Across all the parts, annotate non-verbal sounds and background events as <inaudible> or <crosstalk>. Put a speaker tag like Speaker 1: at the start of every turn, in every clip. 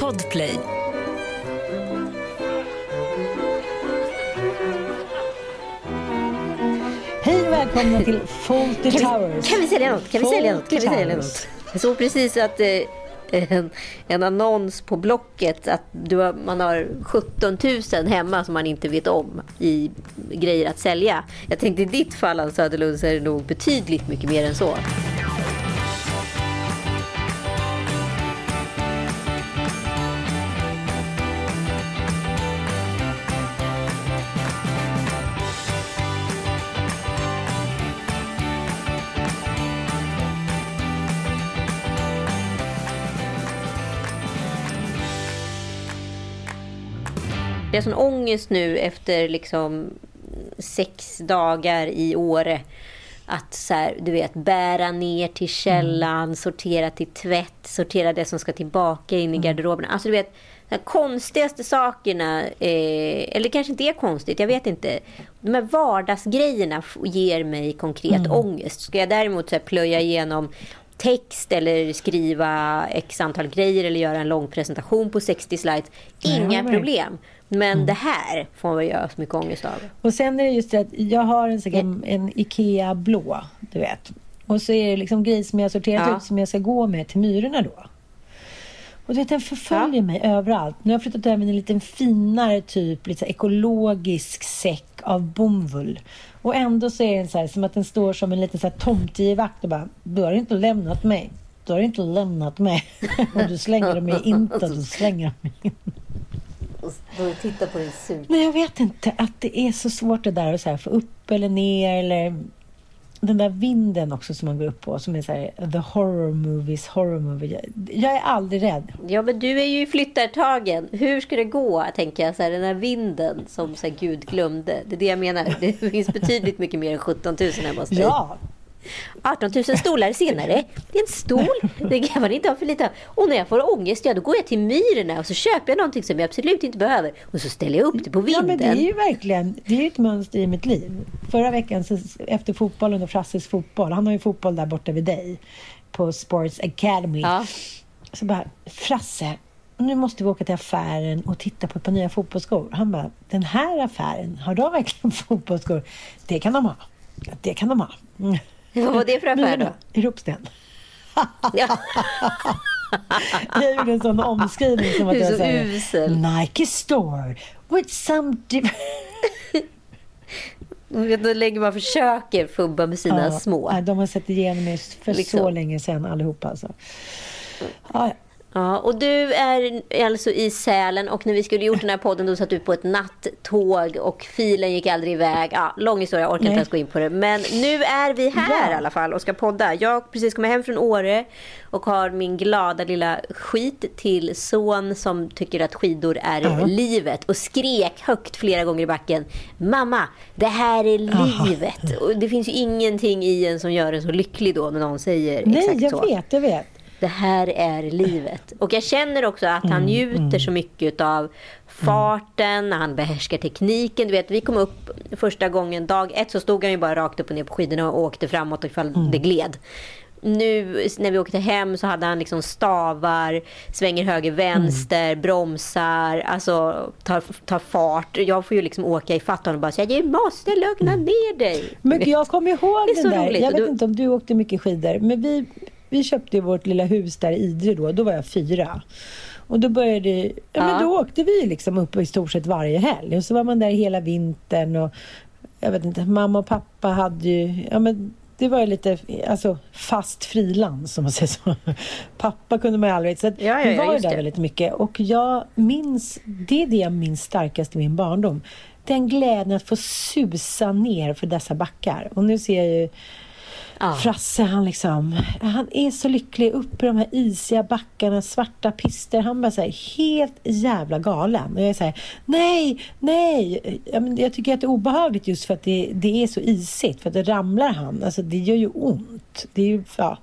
Speaker 1: Podplay.
Speaker 2: Hej och välkomna till Fawlty Towers.
Speaker 3: Kan vi sälja något? Kan vi sälja något? Kan vi sälja något? Jag såg precis att eh, en, en annons på Blocket att du har, man har 17 000 hemma som man inte vet om i grejer att sälja. Jag tänkte i ditt fall Ann Söderlund så är det nog betydligt mycket mer än så. Jag sån ångest nu efter liksom sex dagar i Åre. Att så här, du vet, bära ner till källan, sortera till tvätt, sortera det som ska tillbaka in i garderoben. Alltså du vet, de konstigaste sakerna, eh, eller kanske inte är konstigt, jag vet inte. De här vardagsgrejerna ger mig konkret ångest. Ska jag däremot så här, plöja igenom text eller skriva x antal grejer eller göra en lång presentation på 60 slides. Inga problem. Men det här får man göra så mycket ångest av.
Speaker 2: Och sen är det just det att jag har en, här- en Ikea blå, du vet. Och så är det liksom grejer som jag har sorterat
Speaker 3: Ja.
Speaker 2: ut som jag ska gå med till Myrorna då. Och du vet, den förföljer mig överallt. Nu har jag flyttat över en liten finare typ, lite ekologisk säck av bomull. Och ändå så är den så här, som att den står som en liten så här tomtevakt och bara, du har inte lämnat mig. Du har inte lämnat mig. <laughs> och du slänger mig <laughs> inte, du slänger mig inte.
Speaker 3: Då titta på din surt.
Speaker 2: Nej, jag vet inte. Att det är så svårt det där att så här, få upp eller ner. Eller den där vinden också som man går upp på. Som är så här, the horror movies, horror movie. Jag, är aldrig rädd.
Speaker 3: Ja, men du är ju flyttartagen. Hur ska det gå, tänker jag, så här, den här vinden som så här, Gud glömde. Det är det jag menar. Det finns betydligt mycket mer än 17 000 hemma hos dig.
Speaker 2: Ja,
Speaker 3: 18 000 stolar senare. Det är en stol. Det kan man inte ha för lite. Och när jag får ångest, ja då går jag till Myrorna och så köper jag någonting som jag absolut inte behöver. Och så ställer jag upp det på
Speaker 2: ja,
Speaker 3: vinden.
Speaker 2: men det är ju verkligen det är ju ett mönster i mitt liv. Förra veckan, så, efter fotbollen och Frasses fotboll. Han har ju fotboll där borta vid dig. På Sports Academy.
Speaker 3: Ja.
Speaker 2: Så bara, Frasse, nu måste vi åka till affären och titta på ett par nya fotbollsskor. Han bara, den här affären, har de verkligen <laughs> fotbollsskor? Det kan de ha. Det kan de ha. Mm. <laughs>
Speaker 3: Vad var det för affär då?
Speaker 2: I Ropsten.
Speaker 3: Ja. <laughs>
Speaker 2: Jag gjorde en sån omskrivning som att jag
Speaker 3: så
Speaker 2: säger
Speaker 3: usel.
Speaker 2: Nike store with some
Speaker 3: Då <laughs> lägger man försöker fubba med sina
Speaker 2: Ja,
Speaker 3: små.
Speaker 2: De har sett igenom mig för så
Speaker 3: Liksom.
Speaker 2: länge sedan allihopa. Alltså. Ja,
Speaker 3: Ja, och du är alltså i Sälen och när vi skulle gjort den här podden då satt du på ett nattåg och filen gick aldrig iväg. Ja, lång historia, jag orkar
Speaker 2: Nej.
Speaker 3: inte ens gå in på det. Men nu är vi här
Speaker 2: Ja.
Speaker 3: i alla fall och ska podda. Jag har precis kommit hem från Åre och har min glada lilla skit till son som tycker att skidor är
Speaker 2: Ja.
Speaker 3: livet och skrek högt flera gånger i backen. Mamma, det här är livet. Och det finns ju ingenting i en som gör en så lycklig då när någon säger
Speaker 2: Nej,
Speaker 3: exakt
Speaker 2: jag
Speaker 3: så.
Speaker 2: vet, jag vet.
Speaker 3: Det här är livet. Och jag känner också att
Speaker 2: Mm,
Speaker 3: han njuter så mycket av farten, han behärskar tekniken. Du vet, vi kom upp första gången, dag ett så stod han ju bara rakt upp och ner på skidorna och åkte framåt ifall
Speaker 2: Mm.
Speaker 3: det gled. Nu när vi åkte hem så hade han liksom stavar, svänger höger vänster,
Speaker 2: Mm.
Speaker 3: bromsar, alltså tar, tar fart. Jag får ju liksom åka i fatt honom och bara säga du måste lugna ner dig.
Speaker 2: Men jag kommer ihåg
Speaker 3: Det så
Speaker 2: där.
Speaker 3: roligt.
Speaker 2: Jag vet
Speaker 3: du-
Speaker 2: inte om du åkte mycket skidor. Men vi, vi köpte vårt lilla hus där i Idre då. Då var jag fyra. Och då började, ja,
Speaker 3: Ja.
Speaker 2: men då åkte vi liksom upp i stort sett varje helg. Och så var man där hela vintern och jag vet inte, mamma och pappa hade ju, ja men det var ju lite alltså, fast frilans om man säger så. <laughs> Pappa kunde man ju aldrig, så att
Speaker 3: Ja, ja,
Speaker 2: vi var ju där
Speaker 3: det.
Speaker 2: väldigt mycket. Och jag minns, det är det jag minns starkast i min barndom. Den glädjen att få susa ner för dessa backar. Och nu ser jag ju
Speaker 3: Ja.
Speaker 2: Frasse, han liksom, han är så lycklig uppe i de här isiga backarna, svarta pister. Han bara här, helt jävla galen. Och jag är så här, nej, nej. Jag tycker att det är obehagligt just för att det, det är så isigt. För att det ramlar han, alltså det gör ju ont. Det är ju, ja.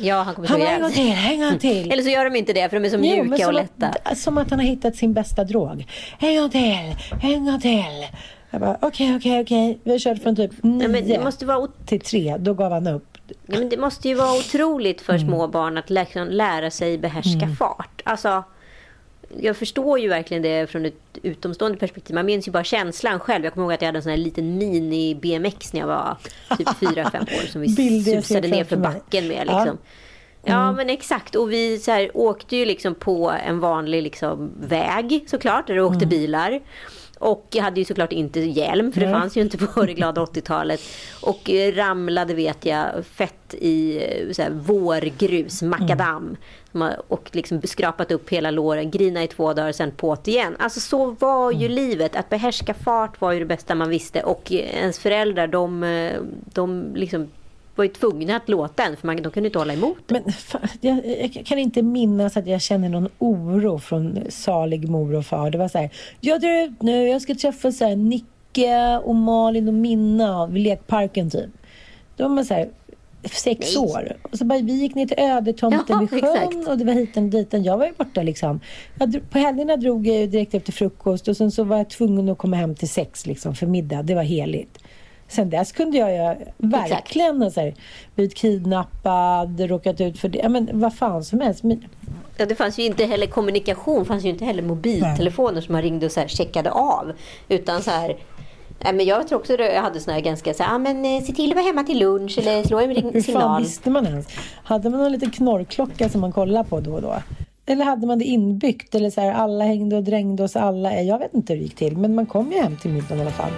Speaker 3: Ja, han kommer
Speaker 2: Han
Speaker 3: slå
Speaker 2: bara, en
Speaker 3: ihjäl
Speaker 2: till, en gång till.
Speaker 3: Eller så gör de inte det, för de är så
Speaker 2: Jo,
Speaker 3: mjuka och
Speaker 2: som
Speaker 3: lätta.
Speaker 2: Att, som att han har hittat sin bästa drog. En gång till, en gång till. Jag bara, okej, okej, okej. Vi har kört från typ nio
Speaker 3: Nej, det måste vara
Speaker 2: till tre. Då gav han upp.
Speaker 3: Ja, men det måste ju vara otroligt för
Speaker 2: Mm.
Speaker 3: små barn att liksom lära sig behärska fart. Alltså, jag förstår ju verkligen det från ett utomstående perspektiv. Man minns ju bara känslan själv. Jag kommer ihåg att jag hade en sån här liten mini-BMX när jag var typ 4-5 år som vi susade ner för backen med.
Speaker 2: Ja. Mm.
Speaker 3: Liksom. Ja, men exakt. Och vi så här, åkte ju liksom på en vanlig liksom, väg såklart, där det åkte
Speaker 2: Mm.
Speaker 3: bilar. Och jag hade ju såklart inte hjälm, för det fanns ju inte på det glada <laughs> 80-talet. Och eh, ramlade, vet jag, fett i eh, så här, vårgrus, makadam. Har- Och liksom skrapat upp hela låren, grina i två dagar, sen på't igen. Alltså så var ju livet. Att behärska fart var ju det bästa man visste. Och eh, ens föräldrar, de, de liksom var ju tvungna att låta en, för man, de kunde inte hålla emot.
Speaker 2: Men fan, jag, jag kan inte minnas att jag känner någon oro från salig mor och far. Det var så här, jag drar ut nu, jag ska träffa så här, Nicke och Malin och Minna vid lekparken typ. De var så här, sex
Speaker 3: Nej.
Speaker 2: år. Och så bara, vi gick ner till ödetomten
Speaker 3: Ja,
Speaker 2: vid sjön
Speaker 3: exakt.
Speaker 2: och det var hiten och dit. Jag var ju borta liksom. Jag, på helgerna drog jag direkt efter frukost och sen så var jag tvungen att komma hem till sex liksom för middag. Det var heligt. Sen dess kunde jag ju verkligen så här, blivit kidnappad, råkat ut för det. Ja, men vad fan som helst.
Speaker 3: Ja, det fanns ju inte heller kommunikation, fanns ju inte heller mobiltelefoner som man ringde och så här checkade av. Utan så här, nej, men jag tror också att jag hade såna här ganska så ah, men eh, se till att vara hemma till lunch eller slå en ring-
Speaker 2: hur fan
Speaker 3: signal.
Speaker 2: visste man ens? Hade man någon liten knorrklocka som man kollade på då och då? Eller hade man det inbyggt? Eller så här, alla hängde och drängde oss alla? Jag vet inte hur det gick till, men man kom ju hem till middagen i alla fall.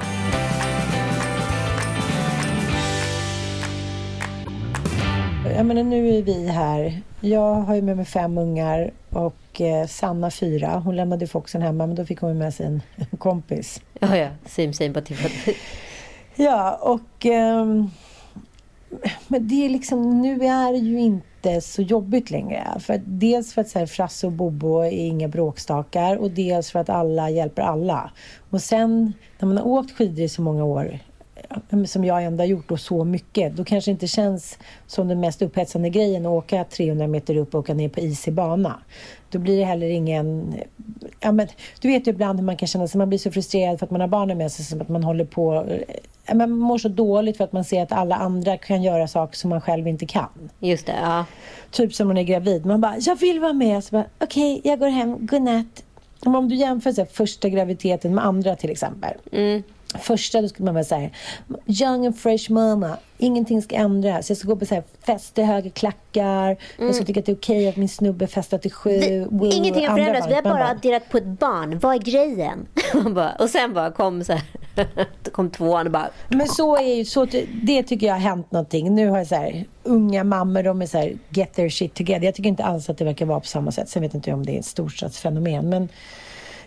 Speaker 2: Jag menar, nu är vi här. Jag har ju med mig fem ungar och eh, Sanna fyra. Hon lämnade Foxen hemma, men då fick hon med sig en, kompis.
Speaker 3: Ja, ja, same but different. <laughs>
Speaker 2: Ja, och... ehm, men det är liksom, nu är det ju inte så jobbigt längre. För dels för att så här, Frasse och Bobo är inga bråkstakar och dels för att alla hjälper alla. Och sen när man har åkt skidor i så många år eh, som jag ändå har gjort och så mycket, då kanske det inte känns som den mest upphetsande grejen att åka 300 meter upp och åka ner på isig bana. Då blir det heller ingen... Ja, men, du vet ju ibland hur man kan känna sig, man blir så frustrerad för att man har barnen med sig, som att man håller på... Ja, man mår så dåligt för att man ser att alla andra kan göra saker som man själv inte kan.
Speaker 3: Just det, ja.
Speaker 2: Typ som man är gravid. Man bara, jag vill vara med. Så bara, Okej, jag går hem. Godnatt. Om du jämför så här, första graviditeten med andra till exempel. Första då skulle man vara så här, young and fresh mama. Ingenting ska ändras. Jag ska gå på så här fester, höga klackar. Jag ska tycka att det är okej att min snubbe festar till sju. Woo,
Speaker 3: Ingenting har förändrats, vi har
Speaker 2: barn. Man
Speaker 3: bara adderat på ett barn. Vad är grejen? <laughs> Bara, och sen bara kom så här, <laughs> kom tvåan och bara,
Speaker 2: Men så är ju, så, det tycker jag har hänt någonting. Nu har jag så här, unga mammor, de är så här, get their shit together. Jag tycker inte alls att det verkar vara på samma sätt. Sen vet inte jag om det är ett storstadsfenomen. Men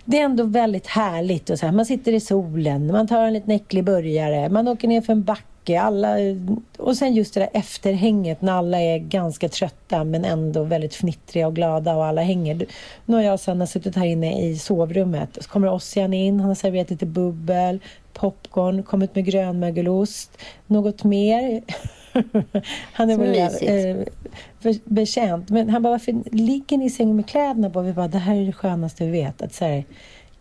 Speaker 2: det är ändå väldigt härligt. Och så här, man sitter i solen, man tar en liten äcklig burgare, man åker ner för en backe. Alla, och sen just det där efterhänget när alla är ganska trötta men ändå väldigt fnittriga och glada och alla hänger. Nu har jag och Sanna suttit här inne i sovrummet. Så kommer Ossian in, han har serverat lite bubbel, popcorn, kommit med grönmögelost, något mer. <laughs> han är väl betjänt. Men han bara, varför ligger ni i sängen med kläderna på? Vi bara, det här är det skönaste vi vet. Att så här,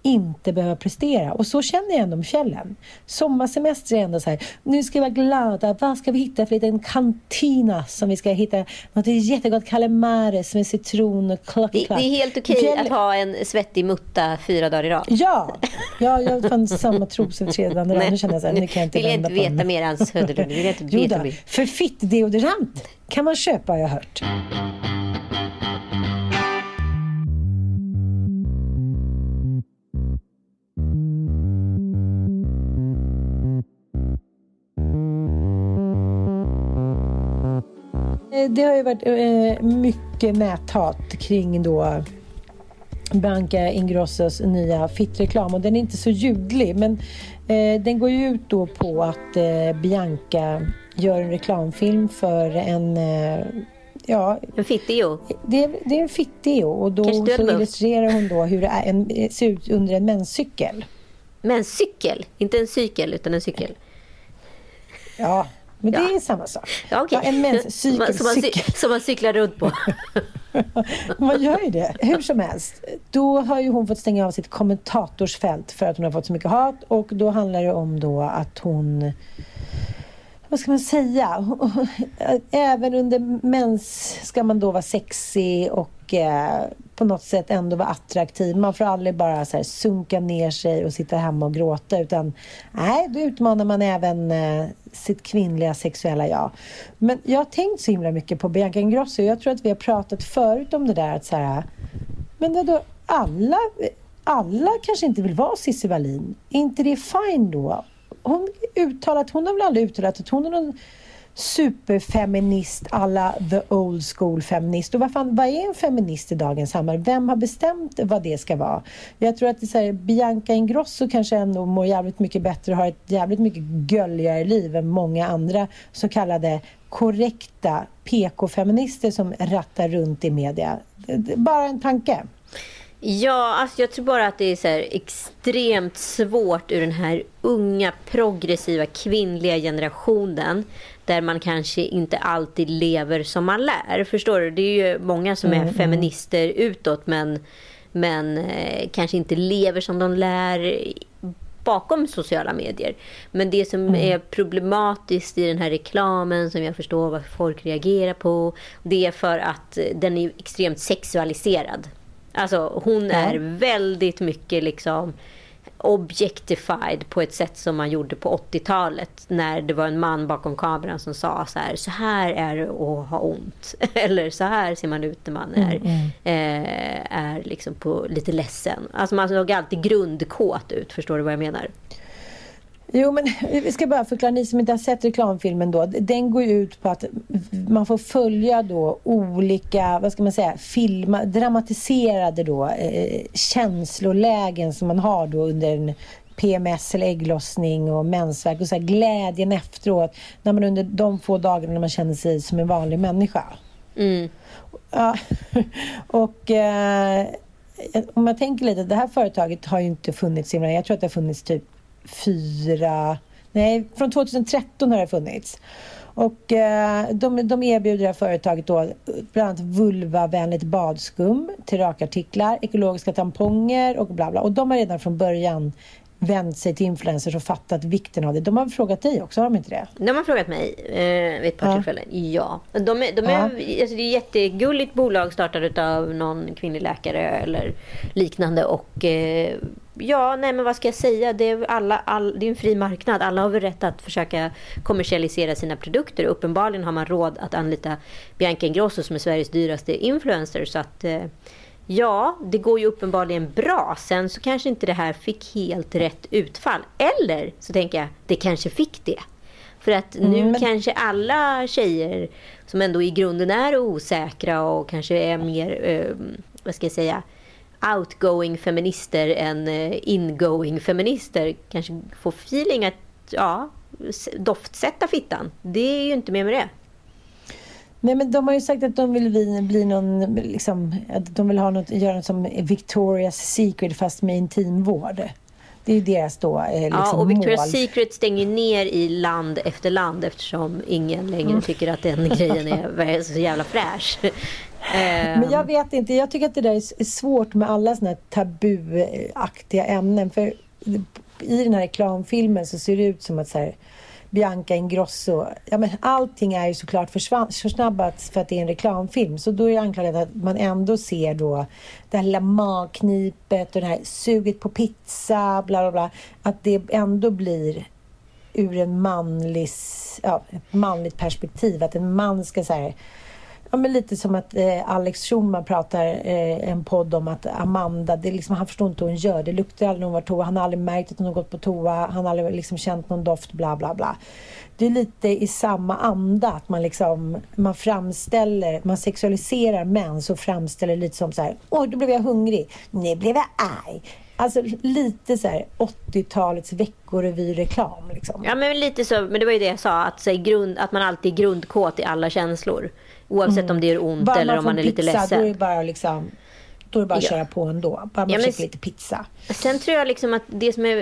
Speaker 2: inte behöva prestera. Och så känner jag ändå med fjällen. Sommarsemester är ändå så här, nu ska vi vara glada. Vad ska vi hitta för liten kantina som vi ska hitta? Något jättegott calamares med citron och klack,
Speaker 3: Det, det är helt okej
Speaker 2: Fjäll-
Speaker 3: att ha en svettig mutta fyra dagar i rad.
Speaker 2: Ja, ja jag fann samma tros över tredje dagen. Nu känner jag så här, nu kan jag inte
Speaker 3: vill jag inte veta mer Ann Söderlund. Vill jag inte
Speaker 2: Jo
Speaker 3: veta
Speaker 2: då,
Speaker 3: mer.
Speaker 2: för fittdeodorant kan man köpa har jag hört. Det har ju varit eh, mycket näthat kring då Bianca Ingrossos nya fittreklam och den är inte så ljudlig men eh, den går ju ut då på att eh, Bianca gör en reklamfilm för en eh, Ja,
Speaker 3: En fittio.
Speaker 2: det det är en fittdeo och då så illustrerar hon då hur det är en, ser ut under en menscykel.
Speaker 3: Men en cykel. Inte en cykel, utan en cykel.
Speaker 2: Ja, men det
Speaker 3: Ja.
Speaker 2: är samma sak.
Speaker 3: Ja.
Speaker 2: Ja, en menscykel. <laughs>
Speaker 3: som, man,
Speaker 2: cykel.
Speaker 3: som man cyklar runt på. <laughs>
Speaker 2: Man gör ju det. Hur som helst. Då har ju hon fått stänga av sitt kommentatorsfält för att hon har fått så mycket hat och då handlar det om då att hon vad ska man säga? <laughs> Även under mens ska man då vara sexig och eh, på något sätt ändå vara attraktiv. Man får aldrig bara så här sunka ner sig och sitta hemma och gråta utan nej, då utmanar man även eh, sitt kvinnliga sexuella jag. Men jag har tänkt så himla mycket på Bianca Ingrosso. Jag tror att vi har pratat förut om det där att så här, men vadå, alla, alla kanske inte vill vara Cissi Wallin. Är inte det fine då? Hon, uttalat, hon har väl aldrig uttalat att hon är någon superfeminist alla the old school feminist. Och vad, fan, vad är en feminist i dagens samhälle? Vem har bestämt vad det ska vara? Jag tror att det är så här, Bianca Ingrosso kanske ändå mår jävligt mycket bättre och har ett jävligt mycket gölligare liv än många andra så kallade korrekta PK-feminister som rattar runt i media. Bara en tanke.
Speaker 3: Ja, alltså jag tror bara att det är så här extremt svårt ur den här unga, progressiva, kvinnliga generationen där man kanske inte alltid lever som man lär. Förstår du? Det är ju många som är feminister utåt men, men eh, kanske inte lever som de lär bakom sociala medier. Men det som är problematiskt i den här reklamen som jag förstår vad folk reagerar på det är för att eh, den är extremt sexualiserad. Alltså hon är väldigt mycket liksom objectified på ett sätt som man gjorde på 80-talet när det var en man bakom kameran som sa så här, så här är det att ha ont. <laughs> Eller så här ser man ut när man är, eh, är liksom på, lite ledsen. Alltså man såg alltid grundkåt ut, förstår du vad jag menar?
Speaker 2: Jo, men vi ska bara förklara, ni som inte har sett reklamfilmen då. Den går ju ut på att man får följa då olika, vad ska man säga, filma, dramatiserade då eh, känslolägen som man har då under en PMS eller ägglossning och mensvärk och så här glädjen efteråt när man under de få dagarna när man känner sig som en vanlig människa.
Speaker 3: Mm.
Speaker 2: Ja, <laughs> och eh, om jag tänker lite, det här företaget har ju inte funnits. Jag tror att det har funnits typ fyra, nej från 2013 har det funnits. Och eh, de, de erbjuder det här företaget då bland annat vulvavänligt badskum till rakartiklar, ekologiska tamponger och bla bla. Och de har redan från början vänt sig till influencers och fattat vikten av det. De har frågat dig också, har de inte det?
Speaker 3: De har frågat mig eh, vid ett par
Speaker 2: Ja.
Speaker 3: tillfällen. Ja. De är, de är,
Speaker 2: Ja.
Speaker 3: alltså det är ett jättegulligt bolag startat av någon kvinnlig läkare eller liknande. Och eh, ja, nej men vad ska jag säga? Det är, alla, all, det är en fri marknad. Alla har väl rätt att försöka kommersialisera sina produkter. Uppenbarligen har man råd att anlita Bianca Ingrosso som är Sveriges dyraste influencer. Så att eh, Ja, det går ju uppenbarligen bra. Sen så kanske inte det här fick helt rätt utfall. Eller så tänker jag, det kanske fick det. För att nu
Speaker 2: men-
Speaker 3: kanske alla tjejer som ändå i grunden är osäkra och kanske är mer, eh, vad ska jag säga, outgoing feminister än eh, ingoing feminister kanske får feeling att, ja, doftsätta fittan. Det är ju inte mer med det.
Speaker 2: Nej men de har ju sagt att de vill bli, bli någon, liksom, att de vill ha något, göra något som Victoria's Secret fast med intimvård. Det är ju deras då eh, liksom,
Speaker 3: Ja, och Victoria's
Speaker 2: mål.
Speaker 3: Secret stänger ner i land efter land eftersom ingen längre
Speaker 2: Mm.
Speaker 3: tycker att den grejen är <laughs> så jävla fräsch. Ehm.
Speaker 2: Men jag vet inte, jag tycker att det där är svårt med alla sådana här tabuaktiga ämnen. För i den här reklamfilmen så ser det ut som att så här, Bianca Ingrosso. Ja, men allting är ju såklart försnabbat för att det är en reklamfilm. Så då är det anklagad att man ändå ser då det här lilla magknipet och det här suget på pizza, bla bla bla. Att det ändå blir ur en manlig, ja, ett manligt perspektiv. Att en man ska säga Ja, men lite som att eh, Alex Schulman pratar eh, en podd om att Amanda, det liksom, han förstår inte hur hon gör. Det luktar aldrig när hon var toa. Han har aldrig märkt att hon har gått på toa. Han har aldrig liksom känt någon doft, bla bla bla. Det är lite i samma anda att man liksom, man framställer, man sexualiserar män så framställer lite som så här, oj då blev jag hungrig, nu blev jag arg. Alltså lite så här 80-talets veckorevy-reklam. Liksom.
Speaker 3: Ja men lite så, men det var ju det jag sa, att, så grund, att man alltid är grundkåt i alla känslor. Oavsett mm. om det gör ont bara eller om man är lite ledsen.
Speaker 2: Då är det bara, liksom, då är det bara att ja. köra på ändå. Bara man ja, men, lite pizza.
Speaker 3: Sen tror jag liksom att det som är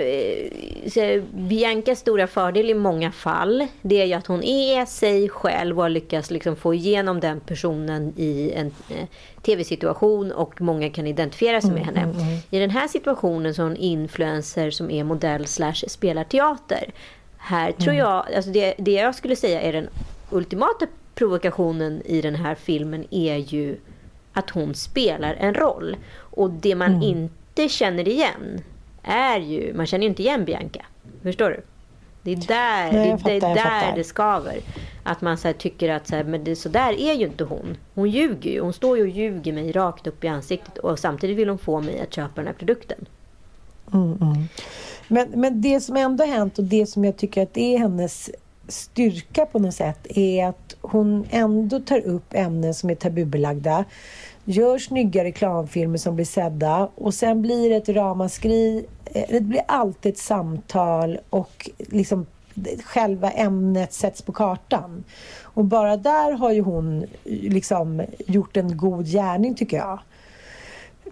Speaker 3: eh, Biancas stora fördel i många fall. Det är ju att hon är sig själv och har lyckats liksom få igenom den personen i en eh, tv-situation och många kan identifiera sig med mm, henne. Mm, mm. I den här situationen så är hon influencer som är modell slash spelar teater. Här tror mm. jag, alltså det, det jag skulle säga är den ultimata provokationen i den här filmen är ju att hon spelar en roll. Och det man mm. inte känner igen är ju, man känner ju inte igen Bianca. Förstår du? Det är där, Nej, fattar, det, är där det skaver. Att man så tycker att så här, men det, så där är ju inte hon. Hon ljuger ju. Hon står ju och ljuger mig rakt upp i ansiktet. Och samtidigt vill hon få mig att köpa den här produkten.
Speaker 2: Mm, mm. Men, men det som ändå hänt och det som jag tycker att det är hennes styrka på något sätt är att hon ändå tar upp ämnen som är tabubelagda gör snygga reklamfilmer som blir sedda och sen blir det ett ramaskri. Eh, det blir alltid ett samtal och liksom själva ämnet sätts på kartan. Och bara där har ju hon liksom gjort en god gärning tycker jag.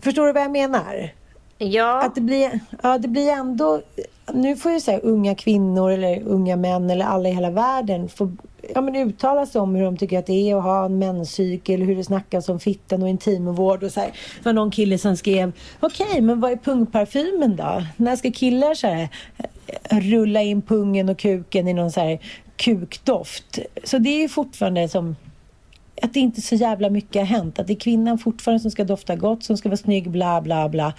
Speaker 2: Förstår du vad jag menar?
Speaker 3: Ja.
Speaker 2: Att det blir, ja, det blir ändå... Nu får ju säga unga kvinnor eller unga män eller alla i hela världen få ja, men uttala sig om hur de tycker att det är att ha en menscykel, hur det snackas om fittan och intimvård och så här. Det var någon kille som skrev, okej, okay, men vad är pungparfymen då? När ska killar så här, eh, rulla in pungen och kuken i någon så här kukdoft? Så det är fortfarande som att det inte så jävla mycket har hänt. Att det är kvinnan fortfarande som ska dofta gott, som ska vara snygg, bla bla bla.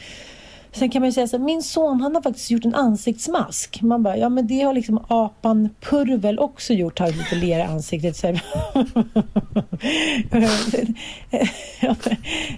Speaker 2: Sen kan man ju säga så här, min son han har faktiskt gjort en ansiktsmask. Man bara, ja men det har liksom apan Purvel också gjort, har lite lera i ansiktet. Så <laughs>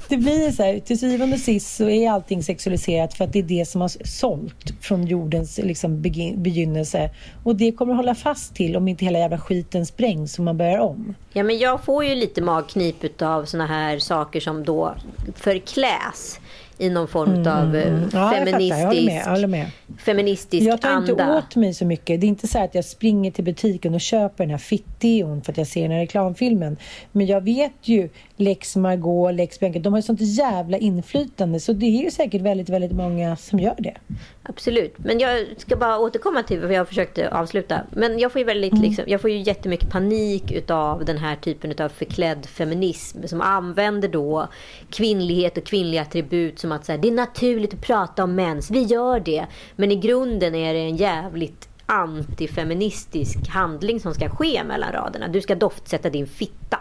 Speaker 2: det blir så här, till syvende och sist så är allting sexualiserat för att det är det som har sålt från jordens liksom, begynnelse. Och det kommer att hålla fast till om inte hela jävla skiten sprängs och man börjar om.
Speaker 3: Ja men jag får ju lite magknip av såna här saker som då förkläs i någon form mm, av ja, feministisk, jag håller med, jag med. feministisk
Speaker 2: Jag tar
Speaker 3: anda.
Speaker 2: inte åt mig så mycket. Det är inte så att jag springer till butiken och köper den här fitt-deon för att jag ser den här reklamfilmen. Men jag vet ju Lex Margot, Lex Bianca, de har ju sånt jävla inflytande så det är ju säkert väldigt, väldigt många som gör det.
Speaker 3: Absolut, men jag ska bara återkomma till vad jag försökte avsluta. Men jag får ju väldigt, mm. liksom, jag får ju jättemycket panik utav den här typen av förklädd feminism som använder då kvinnlighet och kvinnliga attribut som att så här, det är naturligt att prata om mens, vi gör det. Men i grunden är det en jävligt antifeministisk handling som ska ske mellan raderna. Du ska doftsätta din fitta.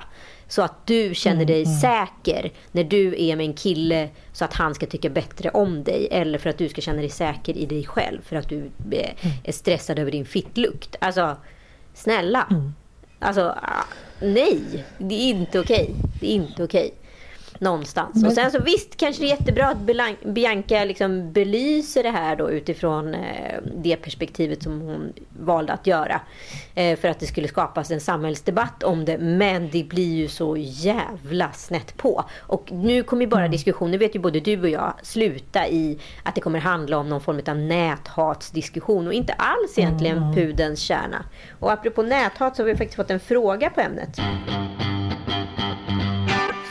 Speaker 3: Så att du känner dig mm, mm. säker när du är med en kille så att han ska tycka bättre om dig. Eller för att du ska känna dig säker i dig själv för att du eh, mm. är stressad över din fittlukt. Alltså, snälla. Mm. Alltså, ah, nej. Det är inte okej. Det är inte okej. Någonstans. Men... Och sen så visst kanske det är jättebra att Bianca liksom belyser det här då utifrån eh, det perspektivet som hon valde att göra. Eh, för att det skulle skapas en samhällsdebatt om det. Men det blir ju så jävla snett på. Och nu kommer ju bara mm. diskussionen, vet ju både du och jag, sluta i att det kommer handla om någon form av näthatsdiskussion och inte alls egentligen mm. pudens kärna. Och apropå näthat så har vi faktiskt fått en fråga på ämnet.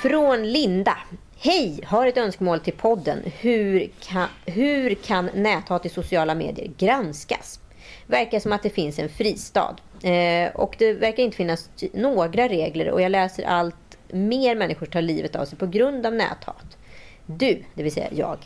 Speaker 3: Från Linda. Hej! Har ett önskemål till podden. Hur kan, hur kan näthat i sociala medier granskas? Verkar som att det finns en fristad. Eh, och det verkar inte finnas några regler och jag läser allt mer människor tar livet av sig på grund av näthat. Du, det vill säga jag,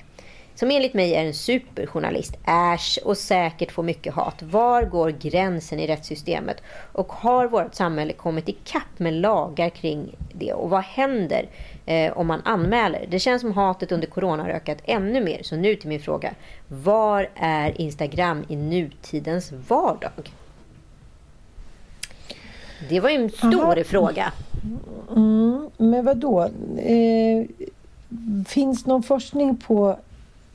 Speaker 3: som enligt mig är en superjournalist, ärs och säkert får mycket hat. Var går gränsen i rättssystemet? Och har vårt samhälle kommit ikapp med lagar kring det? Och vad händer eh, om man anmäler? Det känns som hatet under corona har ökat ännu mer. Så nu till min fråga. Var är Instagram i nutidens vardag? Det var ju en stor Aha. fråga.
Speaker 2: Mm, men vad då? Eh, finns någon forskning på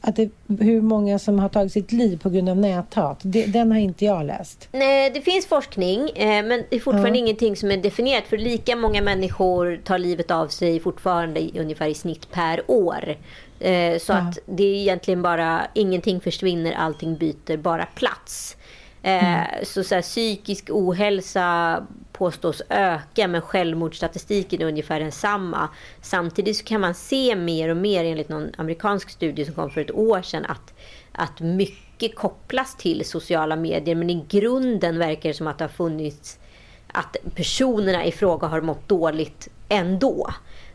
Speaker 2: att det, hur många som har tagit sitt liv på grund av näthat. Det, den har inte jag läst.
Speaker 3: Nej, det finns forskning eh, men det är fortfarande mm. ingenting som är definierat. För lika många människor tar livet av sig fortfarande ungefär i snitt per år. Eh, så mm. att det är egentligen bara ingenting försvinner, allting byter bara plats. Mm. Eh, mm. Så, så här, psykisk ohälsa påstås öka men självmordsstatistiken är ungefär densamma. Samtidigt så kan man se mer och mer enligt någon amerikansk studie som kom för ett år sedan att, att mycket kopplas till sociala medier men i grunden verkar det som att det har funnits att personerna i fråga har mått dåligt ändå.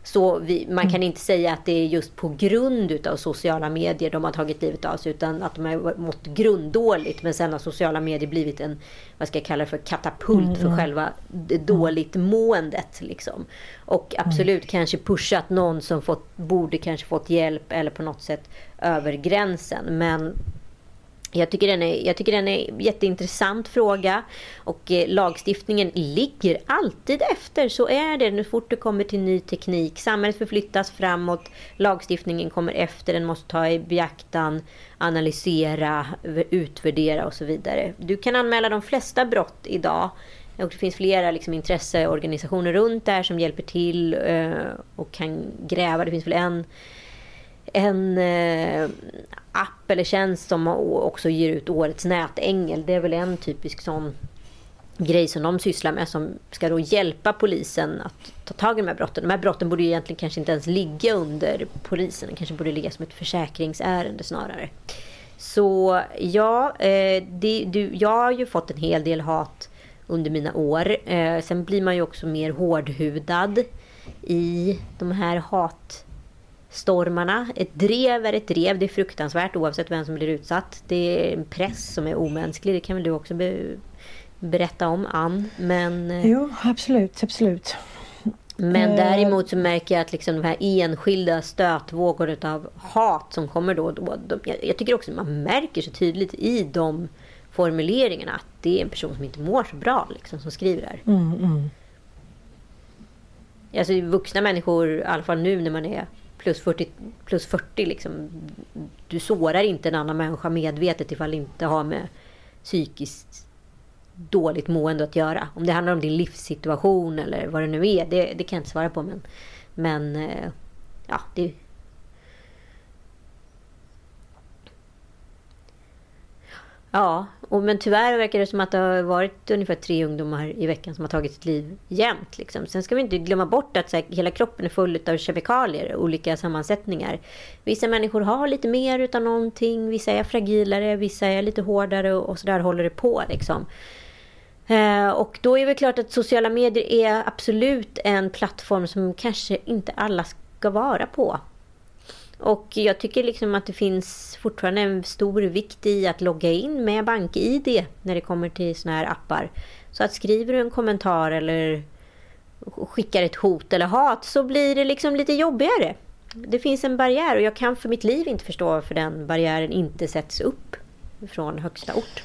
Speaker 3: Så vi, man kan mm. inte säga att det är just på grund av sociala medier de har tagit livet av sig. Utan att de har mått grunddåligt. Men sen har sociala medier blivit en, vad ska jag kalla det för, katapult mm. för själva dåligt måendet. Liksom. Och absolut mm. kanske pushat någon som fått, borde kanske fått hjälp eller på något sätt över gränsen. Men jag tycker, den är, jag tycker den är en jätteintressant fråga. Och eh, lagstiftningen ligger alltid efter. Så är det. Nu fort det kommer till ny teknik. Samhället förflyttas framåt. Lagstiftningen kommer efter. Den måste ta i beaktan, analysera, utvärdera och så vidare. Du kan anmäla de flesta brott idag. Och det finns flera liksom, intresseorganisationer runt där som hjälper till eh, och kan gräva. Det finns väl en en eh, app eller tjänst som också ger ut årets nätängel. Det är väl en typisk sån grej som de sysslar med som ska då hjälpa polisen att ta tag i de här brotten. De här brotten borde ju egentligen kanske inte ens ligga under polisen. De kanske borde ligga som ett försäkringsärende snarare. Så ja, eh, det, du, jag har ju fått en hel del hat under mina år. Eh, sen blir man ju också mer hårdhudad i de här hat stormarna. Ett drev är ett drev. Det är fruktansvärt oavsett vem som blir utsatt. Det är en press som är omänsklig. Det kan väl du också be berätta om, Ann. Men,
Speaker 2: eh, jo, absolut. absolut.
Speaker 3: Men eh. däremot så märker jag att liksom de här enskilda stötvågor av hat som kommer då och då. De, jag, jag, tycker också att man märker så tydligt i de formuleringarna att det är en person som inte mår så bra liksom, som skriver det här.
Speaker 2: Mm, mm.
Speaker 3: Alltså vuxna människor, i alla fall nu när man är plus 40, plus 40 liksom. Du sårar inte en annan människa medvetet ifall det inte har med psykiskt dåligt mående att göra. Om det handlar om din livssituation eller vad det nu är, det, det kan jag inte svara på. Men, men eh, ja, det, Ja, och, men tyvärr verkar det som att det har varit ungefär tre ungdomar i veckan som har tagit sitt liv jämt. Liksom. Sen ska vi inte glömma bort att här, hela kroppen är full av kemikalier, olika sammansättningar. Vissa människor har lite mer utav någonting, vissa är fragilare, vissa är lite hårdare och, sådär håller det på. Liksom. Eh, och då är det klart att sociala medier är absolut en plattform som kanske inte alla ska vara på. Och jag tycker liksom att det finns fortfarande en stor vikt i att logga in med BankID när det kommer till såna här appar. Så att skriver du en kommentar eller skickar ett hot eller hat så blir det liksom lite jobbigare. Det finns en barriär och jag kan för mitt liv inte förstå varför den barriären inte sätts upp från högsta ort.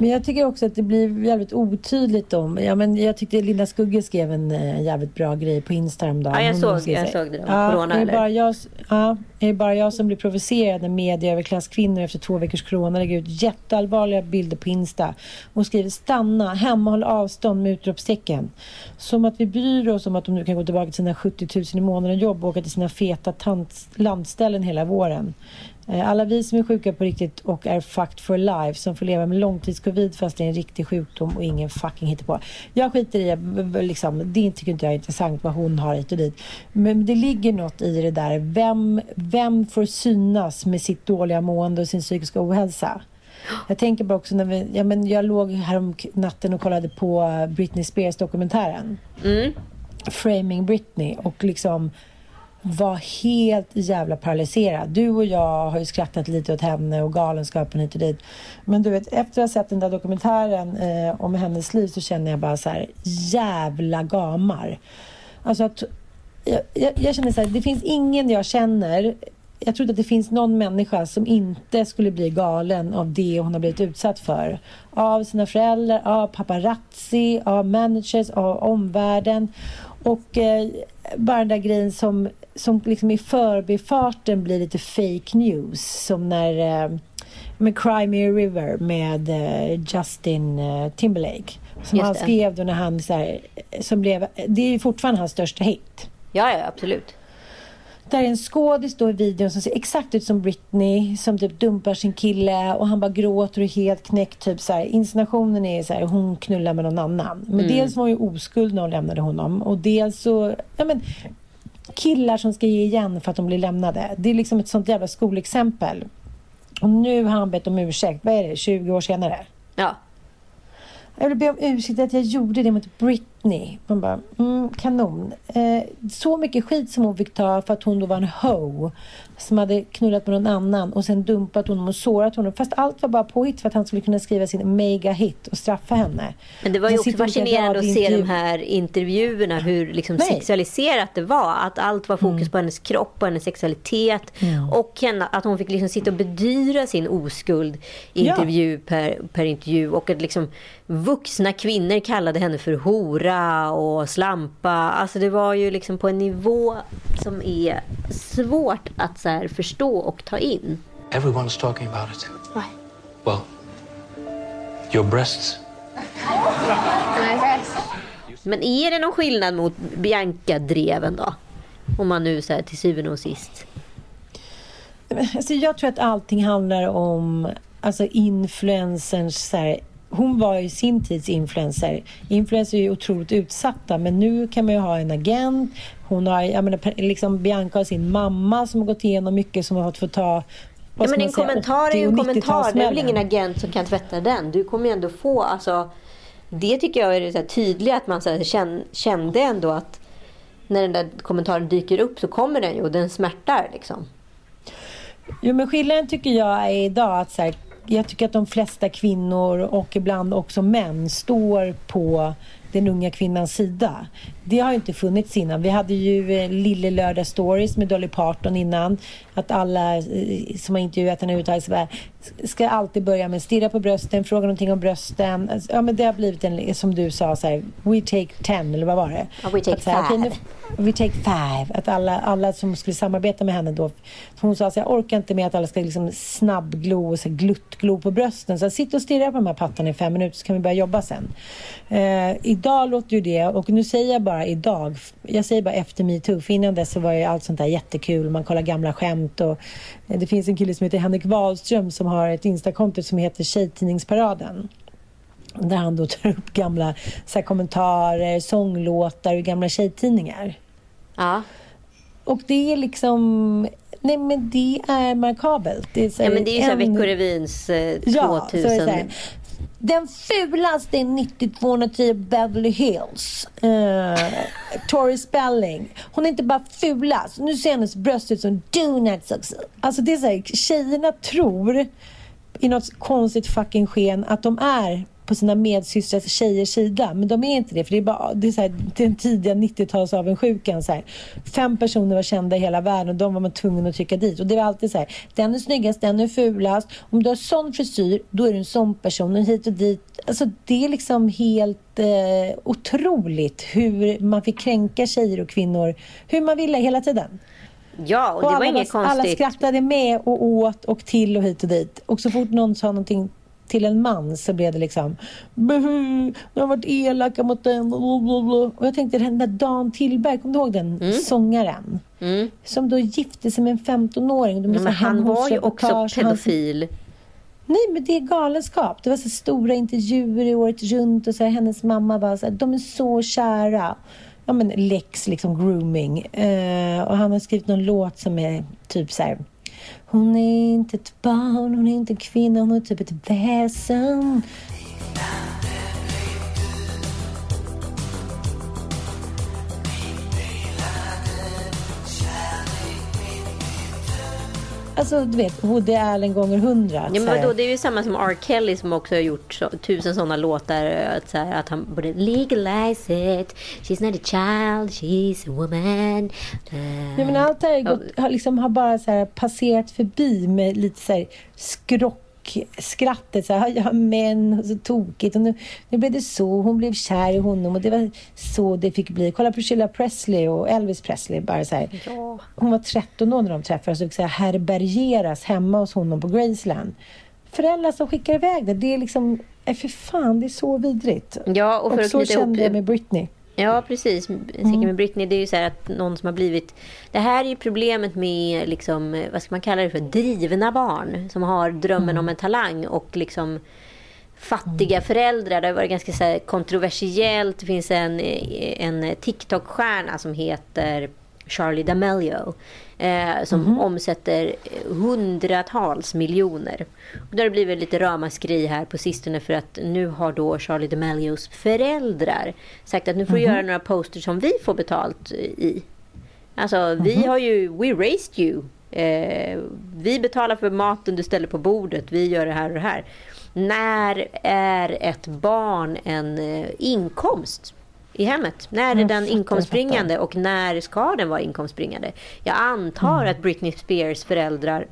Speaker 2: Men jag tycker också att det blir jävligt otydligt om... Ja, men jag tyckte Linda Skugge skrev en uh, jävligt bra grej på Instagram. Då.
Speaker 3: Ja, jag, såg, jag såg det. Om ja, corona,
Speaker 2: är Bara jag, ja, är det bara jag som blir provocerad när media överklasskvinnor efter två veckors corona lägger ut jätteallvarliga bilder på Insta. Hon skriver stanna, hemma, håll avstånd med utropstecken. Som att vi bryr oss om att de nu kan gå tillbaka till sina 70 000 i månaden jobb och åka till sina feta landställen hela våren. Eh, alla vi som är sjuka på riktigt och är fucked for life som får leva med långtidscovid fast det är en riktig sjukdom och ingen fucking hittar på. Jag skiter i, liksom, det tycker inte jag är intressant vad hon har hit och dit. Men det ligger något i det där. Vem, vem får synas med sitt dåliga mående och sin psykiska ohälsa? Jag tänker bara också när vi, ja, men jag låg här om natten och kollade på Britney Spears dokumentären.
Speaker 3: Mm.
Speaker 2: Framing Britney och liksom var helt jävla paralyserad. Du och jag har ju skrattat lite åt henne och galenskapen hit och dit. Men du vet, efter att ha sett den där dokumentären eh, om hennes liv så känner jag bara så här, jävla gamar. Alltså att, jag, jag, jag känner så här, det finns ingen jag känner jag tror inte att det finns någon människa som inte skulle bli galen av det hon har blivit utsatt för. Av sina föräldrar, av paparazzi, av managers, av omvärlden. Och eh, bara den där grejen som, som liksom i förbifarten blir lite fake news. Som när eh, med Cry Me a River med eh, Justin eh, Timberlake. Som han skrev då när han så här, som blev, det är ju fortfarande hans största hit.
Speaker 3: Ja, ja, absolut.
Speaker 2: Där är en skådis då i videon som ser exakt ut som Britney som typ dumpar sin kille och han bara gråter och är helt knäckt. Typ så här, insinuationen är så här, hon knullar med någon annan. Men dels var hon ju oskuld när hon lämnade honom och dels så, ja men killar som ska ge igen för att de blir lämnade. Det är liksom ett sånt jävla skolexempel. Och nu har han bett om ursäkt, vad är det, 20 år senare?
Speaker 3: Ja.
Speaker 2: Jag vill be om ursäkt att jag gjorde det mot Britney. Man bara, mm, kanon. Eh, så mycket skit som hon fick ta för att hon då var en hoe. Som hade knullat med någon annan och sen dumpat honom och sårat honom. Fast allt var bara påhitt för att han skulle kunna skriva sin mega-hit och straffa henne.
Speaker 3: Men det var ju
Speaker 2: Sen
Speaker 3: också fascinerande att se de här intervjuerna, hur liksom
Speaker 2: Nej.
Speaker 3: sexualiserat det var. Att allt var fokus på hennes kropp och hennes sexualitet. Och henne, att hon fick liksom sitta och bedyra sin oskuld intervju per, per intervju. Och att liksom vuxna kvinnor kallade henne för hora och slampa. Alltså det var ju liksom på en nivå som är svårt att så här förstå och ta in.
Speaker 1: Everyone's talking about it.
Speaker 4: Why?
Speaker 1: Well, your breasts.
Speaker 4: My breast.
Speaker 3: Men är det någon skillnad mot Bianca-dreven då? Om man nu så här, till syvende och sist.
Speaker 2: Alltså jag tror att allting handlar om alltså influencers. Så här, hon var ju sin tids influencer. Influencers är ju otroligt utsatta men nu kan man ju ha en agent. Hon har, jag menar, liksom Bianca har sin mamma som har gått igenom mycket som har fått ta
Speaker 3: Ja, men en
Speaker 2: säga,
Speaker 3: kommentar är
Speaker 2: 80
Speaker 3: ju en kommentar. Det är väl
Speaker 2: 90-talsmällen.
Speaker 3: ingen agent som kan tvätta den. Du kommer ju ändå få... Alltså, det tycker jag är det så här tydligt att man så här kände ändå att när den där kommentaren dyker upp så kommer den ju och den smärtar. Liksom.
Speaker 2: Jo, men skillnaden tycker jag är idag att så här, jag tycker att de flesta kvinnor och ibland också män står på den unga kvinnans sida. Det har ju inte funnits innan. Vi hade ju eh, Lille Lördag Stories med Dolly Parton innan. Att alla eh, som har intervjuat henne överhuvudtaget ska alltid börja med stirra på brösten, fråga någonting om brösten. Alltså, Ja, men det har blivit en, som du sa, så här, we take ten, eller vad var det?
Speaker 3: We take
Speaker 2: Att här,
Speaker 3: five.
Speaker 2: nu- We take five. Att alla, alla som skulle samarbeta med henne då. Hon sa att jag orkar inte med att alla ska liksom snabbglo och så här gluttglo på brösten. Så sitt och stirra på de här pattarna i fem minuter så kan vi börja jobba sen. Eh, idag låter ju det, och nu säger jag bara idag. Jag säger bara efter metoo. För innan dess så var ju allt sånt där jättekul. Man kollar gamla skämt och det finns en kille som heter Henrik Wahlström som har ett instakonto som heter Tjejtidningsparaden. Där han då tar upp gamla så här, kommentarer, sånglåtar ur gamla tjejtidningar.
Speaker 3: Ja.
Speaker 2: Och det är liksom... Nej men det är markabelt. Det är så
Speaker 3: ja, men det är ju
Speaker 2: en-
Speaker 3: Veckorevins eh,
Speaker 2: Ja, så är
Speaker 3: 2000.
Speaker 2: det så här. Den fulaste är 9210 Beverly Hills. Uh, Tori Spelling. Hon är inte bara fulast. Nu ser hennes bröst ut som donuts också. Alltså det är så här, tjejerna tror i något konstigt fucking sken att de är på sina medsystrars tjejers sida. Men de är inte det. För det är bara det är så här, den tidiga 90-talsavundsjukan. Så här. Fem personer var kända i hela världen och de var man tvungen att trycka dit. Och det var alltid så här. Den är snyggast, den är fulast. Om du har sån frisyr, då är du en sån person. Och hit och dit. Alltså det är liksom helt eh, otroligt hur man fick kränka tjejer och kvinnor hur man ville hela tiden.
Speaker 3: Ja, och det var
Speaker 2: alla,
Speaker 3: inget
Speaker 2: alla
Speaker 3: konstigt.
Speaker 2: skrattade med och åt och till och hit och dit. Och så fort någon sa någonting till en man så blev det liksom Buhu, de har varit elaka mot den. blablabla." Och jag tänkte den där Dan Tillberg, kommer du ihåg den
Speaker 3: Mm.
Speaker 2: sångaren? Som då gifte sig med en 15-åring. De så
Speaker 3: Men han var ju också.
Speaker 2: Han-
Speaker 3: pedofil.
Speaker 2: Nej, men det är galenskap. Det var så stora intervjuer i året runt och så här, hennes mamma var så här, de är så kära. Ja, men Lex liksom grooming. Eh, och han har skrivit någon låt som är typ så här. Hon är inte ett barn, hon är inte en kvinna, hon är typ ett väsen. Alltså du vet, Woody Allen gånger hundra.
Speaker 3: Ja, men vadå, det är ju samma som R. Kelly som också har gjort så, tusen sådana låtar. Att, så här, att han borde legalize it. She's not a child, she's a woman. Uh,
Speaker 2: ja, men allt det här gått, har, liksom, har bara så här, passerat förbi med lite så här, skrock skrattet. Så här, ja, men så tokigt. Och nu, nu blev det så. Hon blev kär i honom och det var så det fick bli. Kolla Priscilla Presley och Elvis Presley. Bara så här.
Speaker 3: Ja.
Speaker 2: Hon var 13 år när de träffades och så här, herbergeras hemma hos honom på Graceland. Föräldrar som skickar iväg det. Det är liksom, äh, för fan, det är så vidrigt.
Speaker 3: Ja, och,
Speaker 2: och så
Speaker 3: knyta
Speaker 2: kände
Speaker 3: ihop-
Speaker 2: jag med Britney.
Speaker 3: Ja, precis. Tänker med Britney, det är ju så här att någon som har blivit... Det här är ju problemet med, liksom, vad ska man kalla det för, drivna barn som har drömmen om en talang och liksom fattiga föräldrar. Det har varit ganska så kontroversiellt. Det finns en, en TikTok-stjärna som heter Charlie D'Amelio eh, som omsätter hundratals miljoner. Och det har blivit lite ramaskri här på sistone för att nu har då Charlie D'Amelios föräldrar sagt att nu får du göra några poster som vi får betalt i. Alltså vi har ju, we raised you. Eh, vi betalar för maten du ställer på bordet. Vi gör det här och det här. När är ett barn en eh, inkomst i hemmet? När är den inkomstbringande och när ska den vara inkomstbringande? Jag antar att Britney Spears föräldrar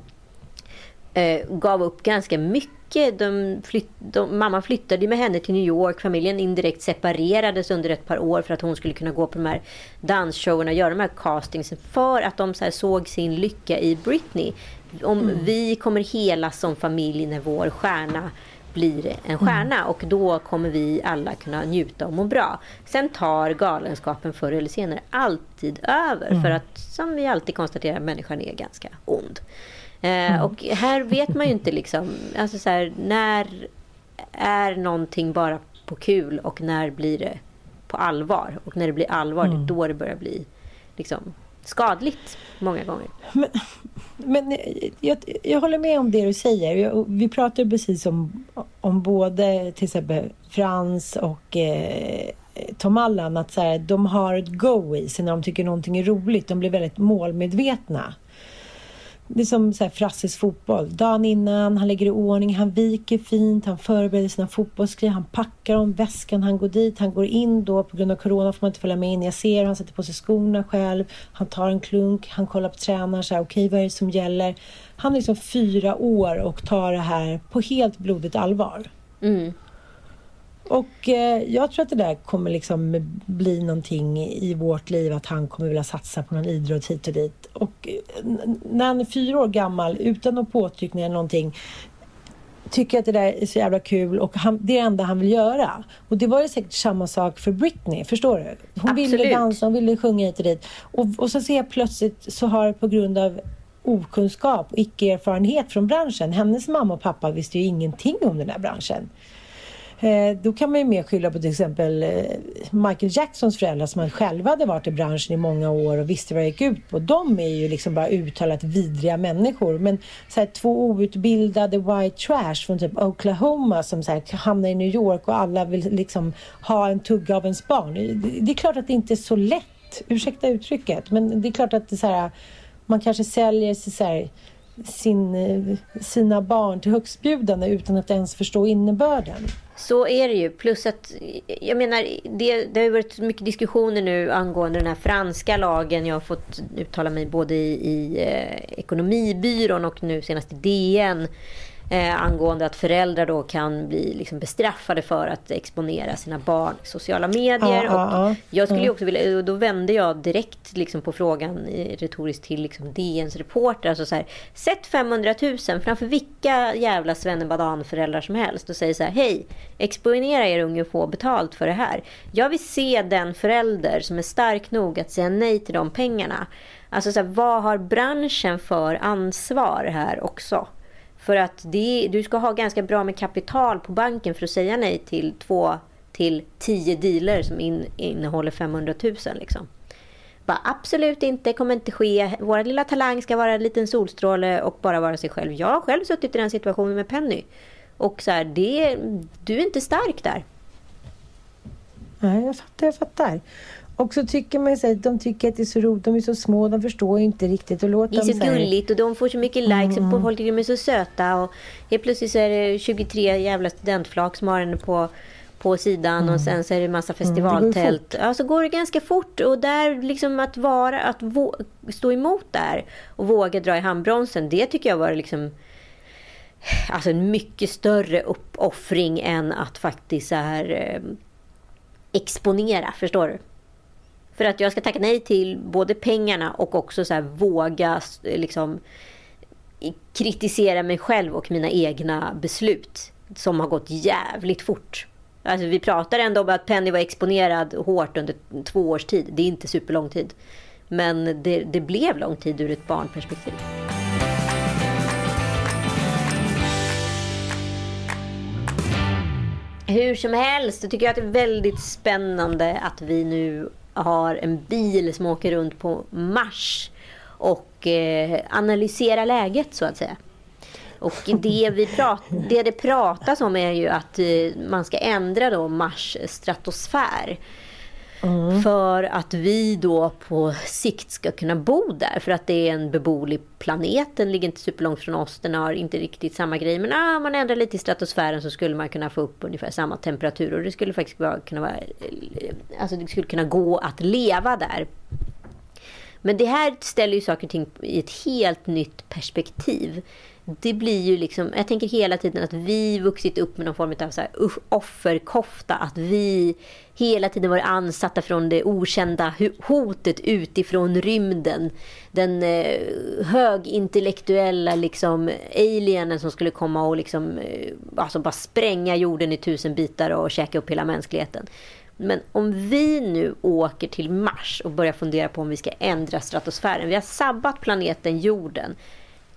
Speaker 3: eh, gav upp ganska mycket. De flytt, de, mamma flyttade med henne till New York. Familjen indirekt separerades under ett par år för att hon skulle kunna gå på de här dansshowerna och göra de här castingsen. För att de så såg sin lycka i Britney. Om vi kommer hela som familj när vår stjärna blir en stjärna och då kommer vi alla kunna njuta och må bra. Sen tar galenskapen förr eller senare alltid över för att som vi alltid konstaterar människan är ganska ond. Eh, och här vet man ju inte liksom, alltså så här, när är någonting bara på kul och när blir det på allvar? Och när det blir allvar, det är då det börjar bli liksom skadligt många gånger.
Speaker 2: Men jag, jag håller med om det du säger. Jag, vi pratade precis om, om både till exempel Frans och eh, Tom Allan. Att så här, de har ett go i sig när de tycker någonting är roligt. De blir väldigt målmedvetna. Det är som så här, Frasses fotboll. Dagen innan, han lägger i ordning, han viker fint, han förbereder sina fotbollsgrejer, han packar om väskan, han går dit, han går in då. På grund av corona får man inte följa med in. Jag ser han sätter på sig skorna själv, han tar en klunk, han kollar på tränaren, så här, okej vad är det som gäller? Han är liksom fyra år och tar det här på helt blodigt allvar.
Speaker 3: Mm.
Speaker 2: Och eh, jag tror att det där kommer liksom bli någonting i vårt liv att han kommer vilja satsa på någon idrott hit och dit. Och eh, när han är fyra år gammal utan någon påtryckning eller någonting tycker att det där är så jävla kul och han, det är det enda han vill göra. Och det var ju säkert samma sak för Britney, förstår du? Hon ville
Speaker 3: Absolut.
Speaker 2: dansa, hon ville sjunga hit och dit. Och, och så ser jag plötsligt så har på grund av okunskap och icke-erfarenhet från branschen. Hennes mamma och pappa visste ju ingenting om den här branschen. Eh, då kan man ju mer skylla på till exempel eh, Michael Jacksons föräldrar som själva hade varit i branschen i många år och visste vad det gick ut på. De är ju liksom bara uttalat vidriga människor. Men så här, två outbildade white trash från typ Oklahoma som så här, hamnar i New York och alla vill liksom ha en tugga av ens barn. Det, är klart att det inte är så lätt, ursäkta uttrycket, men det är klart att det är så här, man kanske säljer sig så här, sin, eh, sina barn till högstbjudande utan att ens förstå innebörden.
Speaker 3: Så är det ju. Plus att, jag menar, det, det har ju varit mycket diskussioner nu angående den här franska lagen. Jag har fått uttala mig både i, i eh, Ekonomibyrån och nu senast i DN. Eh, angående att föräldrar då kan bli liksom bestraffade för att exponera sina barn i sociala medier.
Speaker 2: Ja,
Speaker 3: och
Speaker 2: ja.
Speaker 3: jag skulle
Speaker 2: Ja.
Speaker 3: också vilja, och då vände jag direkt liksom på frågan retoriskt till liksom DNs reporter. Alltså så här, sätt 500 000 framför vilka jävla svennebadan-föräldrar som helst och säg så här, hej, exponera er unge och få betalt för det här. Jag vill se den förälder som är stark nog att säga nej till de pengarna. Alltså så här, vad har branschen för ansvar här också? För att det, du ska ha ganska bra med kapital på banken för att säga nej till två till tio dealer som in, innehåller 500 000. Liksom. Bara, absolut inte, kommer inte ske. Vår lilla talang ska vara en liten solstråle och bara vara sig själv. Jag har själv suttit i den situationen med Penny. Och så här, det, du är inte stark där.
Speaker 2: Nej, jag fattar, jag fattar. Och så tycker man här, de tycker att det är så roligt, de är så små, de förstår ju inte riktigt. Och låt
Speaker 3: Det är
Speaker 2: dem
Speaker 3: så
Speaker 2: här-
Speaker 3: gulligt och de får så mycket likes och folk tycker de är så söta. Och helt plötsligt så är det 23 jävla studentflak som har henne på, på sidan och sen så är det massa
Speaker 2: Mm,
Speaker 3: festivaltält. Ja, så går det ganska fort. Och där liksom att vara, att stå emot där och våga dra i handbromsen. Det tycker jag var liksom alltså en mycket större uppoffring än att faktiskt så här eh, exponera, förstår du? För att jag ska tacka nej till både pengarna och också så här våga eh, liksom kritisera mig själv och mina egna beslut som har gått jävligt fort. Alltså vi pratar ändå om att Penny var exponerad hårt under två års tid. Det är inte superlång tid. Men det, det blev lång tid ur ett barnperspektiv. Hur som helst, så tycker jag att det är väldigt spännande att vi nu har en bil som åker runt på Mars och eh, analyserar läget så att säga. Och det, vi prat, det det pratas om är ju att eh, man ska ändra då Mars stratosfär. Mm. För att vi då på sikt ska kunna bo där. För att det är en beboelig planet. Den ligger inte superlångt från oss. Den har inte riktigt samma grej. Men ah, man ändrar lite i stratosfären så skulle man kunna få upp ungefär samma temperatur. Och det skulle faktiskt vara, kunna vara... Eh, alltså det skulle kunna gå att leva där. Men det här ställer ju saker och ting i ett helt nytt perspektiv. Det blir ju liksom, jag tänker hela tiden att vi vuxit upp med någon form av så här offerkofta. Att vi hela tiden varit ansatta från det okända hotet utifrån rymden. Den eh, högintellektuella liksom alienen som skulle komma och liksom, eh, alltså bara spränga jorden i tusen bitar och käka upp hela mänskligheten. Men om vi nu åker till Mars och börjar fundera på om vi ska ändra stratosfären. Vi har sabbat planeten jorden.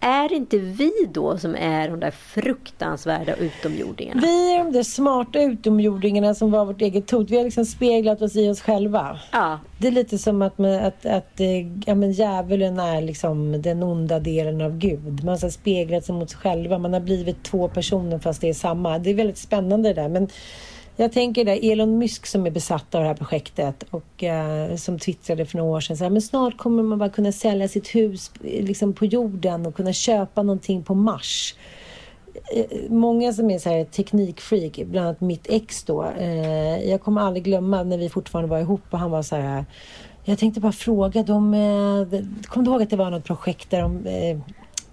Speaker 3: Är det inte vi då som är de där fruktansvärda utomjordingarna?
Speaker 2: Vi är de där smarta utomjordingarna som var vårt eget hot. Vi har liksom speglat oss i oss själva.
Speaker 3: Ja,
Speaker 2: Det är lite som att, man, att, att eh, ja, men djävulen är liksom den onda delen av Gud. Man har speglat sig mot sig själva. Man har blivit två personer fast det är samma. Det är väldigt spännande det där. Men jag tänker där Elon Musk som är besatt av det här projektet och eh, som twittrade för några år sedan. Så här, men snart kommer man bara kunna sälja sitt hus eh, liksom på jorden och kunna köpa någonting på Mars eh, många som är så här teknikfreak, bland annat mitt ex då. Eh, jag kommer aldrig glömma när vi fortfarande var ihop och han var så här. Jag tänkte bara fråga dem. Eh, kom du ihåg att det var något projekt där de eh,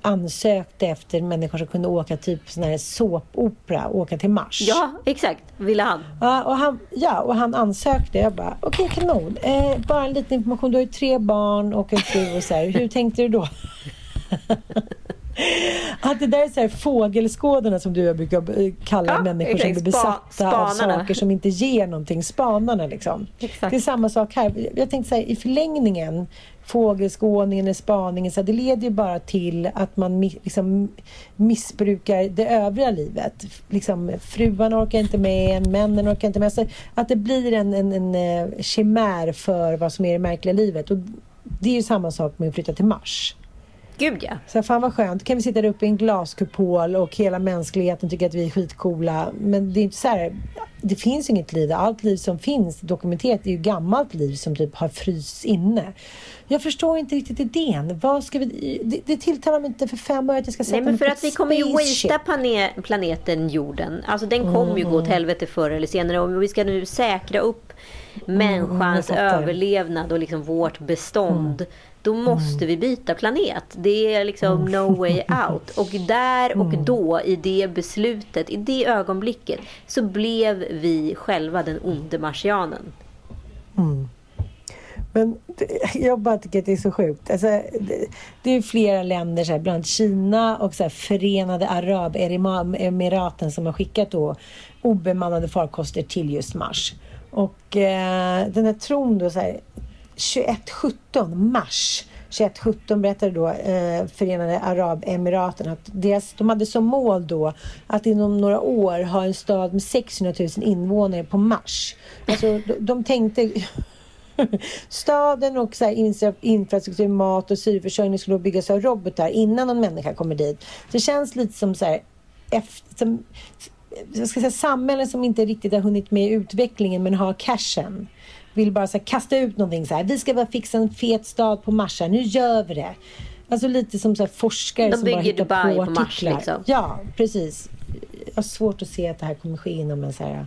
Speaker 2: ansökte efter människor som kunde åka typ sån här såpopera, åka till Mars?
Speaker 3: ja exakt. Ville han.
Speaker 2: Ja, och han, ja, och han ansökte. Jag bara, okej kanon. Eh, bara en liten information. Du har ju tre barn och en fru och så här. Hur tänkte du då? <laughs> Att det där är så här fågelskådarna som du brukar eh, kalla
Speaker 3: Ja,
Speaker 2: människor som
Speaker 3: exakt.
Speaker 2: blir
Speaker 3: Spa-
Speaker 2: besatta av
Speaker 3: spanarna.
Speaker 2: saker som inte ger någonting. Spanarna liksom.
Speaker 3: Exakt.
Speaker 2: Det är samma sak här. Jag tänkte så här, i förlängningen fågelskådningen eller spaningen, så det leder ju bara till att man liksom missbrukar det övriga livet. Liksom, fruarna orkar inte med, männen orkar inte med. Alltså, att det blir en, en, en eh, chimär för vad som är det märkliga livet. Och det är ju samma sak med att flytta till Mars.
Speaker 3: Gud ja.
Speaker 2: Så fan vad skönt, kan vi sitta där uppe i en glaskupol och hela mänskligheten tycker att vi är skitcoola. Men det är inte så här, det finns inget liv. Allt liv som finns dokumenterat är ju gammalt liv som typ har frysts inne. Jag förstår inte riktigt idén. Vad ska vi, det, det tilltalar mig inte för fem öre att jag ska sätta
Speaker 3: Nej men för att vi kommer ju wastea pane- planeten jorden. Alltså den kommer ju gå åt helvete förr eller senare. Och vi ska nu säkra upp människans
Speaker 2: jag fattar.
Speaker 3: överlevnad och liksom vårt bestånd. Då måste vi byta planet. Det är liksom no way out. Och där och då i det beslutet, i det ögonblicket så blev vi själva den onde marsianen.
Speaker 2: Men jag bara tycker att det är så sjukt. Alltså, det, det är flera länder, så här, bland annat Kina och så här, Förenade Arabemiraten som har skickat då obemannade farkoster till just Mars. Och eh, den här tron då så här, 2117 mars 2117 berättade då eh, Förenade Arabemiraten att deras, de hade som mål då att inom några år ha en stad med 600 000 invånare på Mars. Alltså de, de tänkte Staden och så här infra- infrastruktur, mat och syreförsörjning skulle byggas av robotar innan någon människa kommer dit. Det känns lite som så här, efter, som, jag ska säga, samhällen som inte riktigt har hunnit med utvecklingen men har cashen. vill bara så här, kasta ut någonting så här. Vi ska bara fixa en fet stad på Mars här. Nu gör vi det. Alltså lite som så här, forskare
Speaker 3: De
Speaker 2: som bara hittar
Speaker 3: Dubai
Speaker 2: på
Speaker 3: på Mars,
Speaker 2: artiklar.
Speaker 3: liksom.
Speaker 2: Ja, precis. Jag har svårt att se att det här kommer ske inom en så här...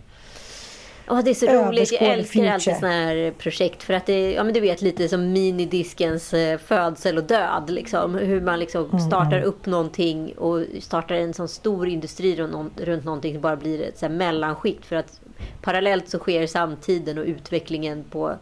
Speaker 3: Åh, det är så roligt. Jag älskar alltid
Speaker 2: future.
Speaker 3: sådana här projekt. För att det ja, men du vet lite som minidiskens eh, födsel och död. Liksom. Hur man liksom
Speaker 2: Mm,
Speaker 3: startar upp någonting och startar en sån stor industri runt, runt någonting som bara blir ett så här mellanskikt. För att parallellt så sker samtiden och utvecklingen på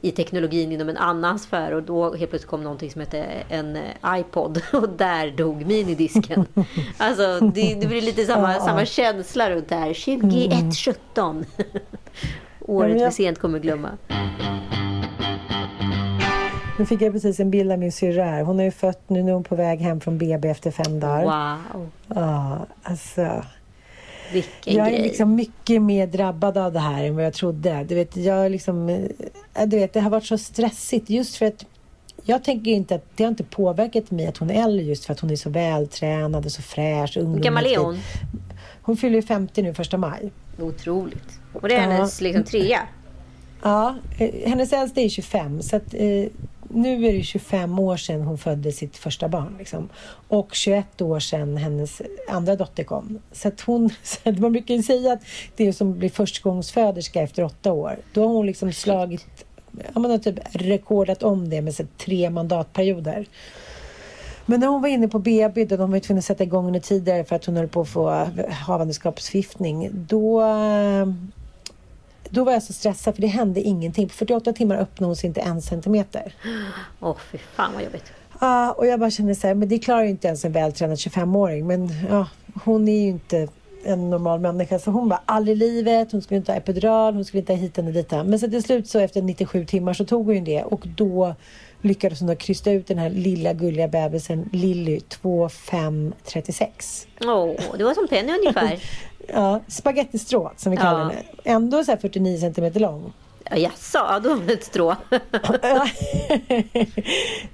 Speaker 3: i teknologin inom en annan sfär och då helt plötsligt kom någonting som hette en eh, iPod <laughs> och där dog minidisken. <laughs> Alltså det, det blir lite samma,
Speaker 2: Ja, ja.
Speaker 3: samma känsla runt det här. 2117. <laughs> Året
Speaker 2: Ja, jag-
Speaker 3: vi sent kommer glömma.
Speaker 2: Nu fick jag precis en bild av min syrra här. Hon är ju fött, nu är hon på väg hem från BB efter fem dagar.
Speaker 3: Wow,
Speaker 2: Ja, alltså.
Speaker 3: Vilken
Speaker 2: Jag är
Speaker 3: grej.
Speaker 2: liksom mycket mer drabbad av det här än vad jag trodde. Du vet, jag är liksom, eh, du vet, det har varit så stressigt just för att jag tänker inte att det har inte påverkat mig att hon är äldre just för att hon är så vältränad och så fräsch.
Speaker 3: Hur gammal är hon?
Speaker 2: Hon fyller ju 50 nu första maj.
Speaker 3: Otroligt. Och det är
Speaker 2: Ja.
Speaker 3: hennes liksom, trea.
Speaker 2: Ja, eh, hennes äldsta är 25 så att eh, nu är det 25 år sedan hon födde sitt första barn. Liksom. Och 21 år sedan hennes andra dotter kom. Så att hon, <laughs> så att man brukar ju säga att det är som att bli förstagångsföderska efter åtta år. Då har hon liksom slagit, ja, man har typ rekordat om det med så tre mandatperioder. Men när hon var inne på BB, då de var tvungna att sätta igång henne tidigare för att hon höll på att få havandeskapsförgiftning. Då, eh, då var jag så stressad för det hände ingenting. På 48 timmar öppnade hon sig inte en centimeter.
Speaker 3: Åh, fy fan vad jobbigt.
Speaker 2: Ja, och jag bara kände så här, men det klarar ju inte ens en vältränad 25-åring. Men ja, hon är ju inte en normal människa. Så hon bara, aldrig i livet, hon skulle inte ha epidural, hon skulle inte ha hit henne dit. Men så till slut så efter 97 timmar så tog hon det och då lyckades hon krysta ut den här lilla gulliga bebisen Lilly 2536.
Speaker 3: Åh, det var som Penny ungefär. <laughs>
Speaker 2: Ja, spagettistrå som vi
Speaker 3: Ja.
Speaker 2: kallar henne. Ändå så här 49 centimeter lång.
Speaker 3: Ja, Jaså, ja, då var det ett strå. <laughs>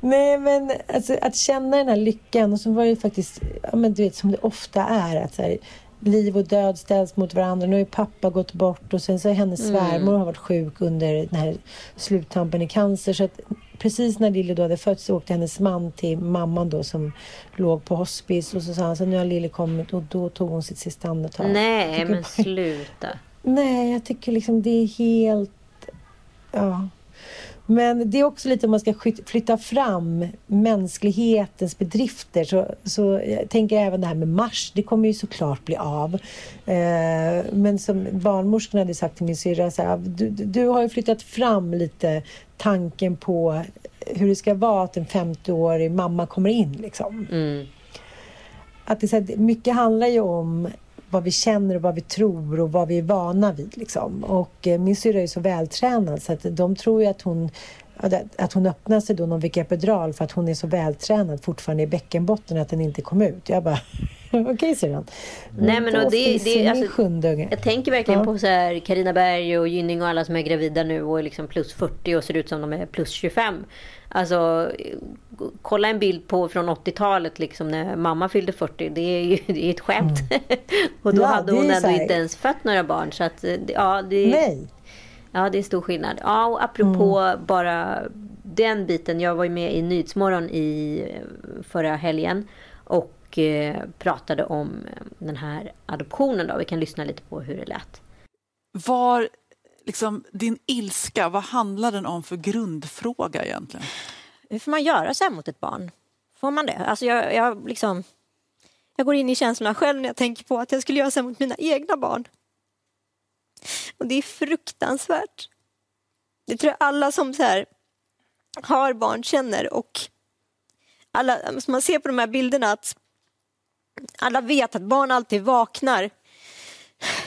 Speaker 2: Nej men alltså, att känna den här lyckan och så var det ju faktiskt, ja, men du vet som det ofta är att så här, liv och död ställs mot varandra. Nu har ju pappa gått bort och sen så har hennes svärmor har varit sjuk under den här sluttampen i cancer. Så att precis när Lilly då hade fötts så åkte hennes man till mamman då som låg på hospice och så sa han så nu har Lilly kommit och då tog hon sitt sista andetag.
Speaker 3: Nej, men
Speaker 2: bara-
Speaker 3: sluta.
Speaker 2: Nej, jag tycker liksom det är helt... Ja. Men det är också lite om man ska flytta fram mänsklighetens bedrifter. Så, så jag tänker även det här med Mars, det kommer ju såklart bli av. Eh, men som barnmorskan hade sagt till min syrra, så här, du, du har ju flyttat fram lite tanken på hur det ska vara att en 50-årig mamma kommer in. Liksom
Speaker 3: Mm.
Speaker 2: att det, så här, mycket handlar ju om vad vi känner och vad vi tror och vad vi är vana vid. Liksom. Och eh, min syrra är så vältränad så att de tror ju att hon att hon öppnar sig då hon fick epidural för att hon är så vältränad fortfarande i bäckenbotten att den inte kom ut. Jag bara, <laughs> okej syrran.
Speaker 3: Nej, men och det- det- alltså. Jag tänker verkligen
Speaker 2: Ja.
Speaker 3: på så här Carina Berg och Gynning och alla som är gravida nu och är liksom plus 40 och ser ut som de är plus 25. Alltså, kolla en bild på från 80-talet liksom när mamma fyllde 40. Det är ju det är ett skämt. <laughs> och då
Speaker 2: Mm. Ja,
Speaker 3: hade hon ändå inte ens fött några barn. Så att, eh, ja, det,
Speaker 2: Nej.
Speaker 3: Ja, det är stor skillnad. Ja, och apropå
Speaker 2: Mm.
Speaker 3: bara den biten. Jag var ju med i Nyhetsmorgon i eh, förra helgen och eh, pratade om eh, den här adoptionen. Då. Vi kan lyssna lite på hur det lät.
Speaker 5: Var liksom, din ilska, vad handlar den om för grundfråga egentligen?
Speaker 6: Hur får man göra så här mot ett barn? Får man det? Alltså jag, jag, liksom, jag går in i känslorna själv när jag tänker på att jag skulle göra så här mot mina egna barn. Och det är fruktansvärt. Det tror jag alla som så här, har barn känner och alla, alltså, man ser på de här bilderna att alla vet att barn alltid vaknar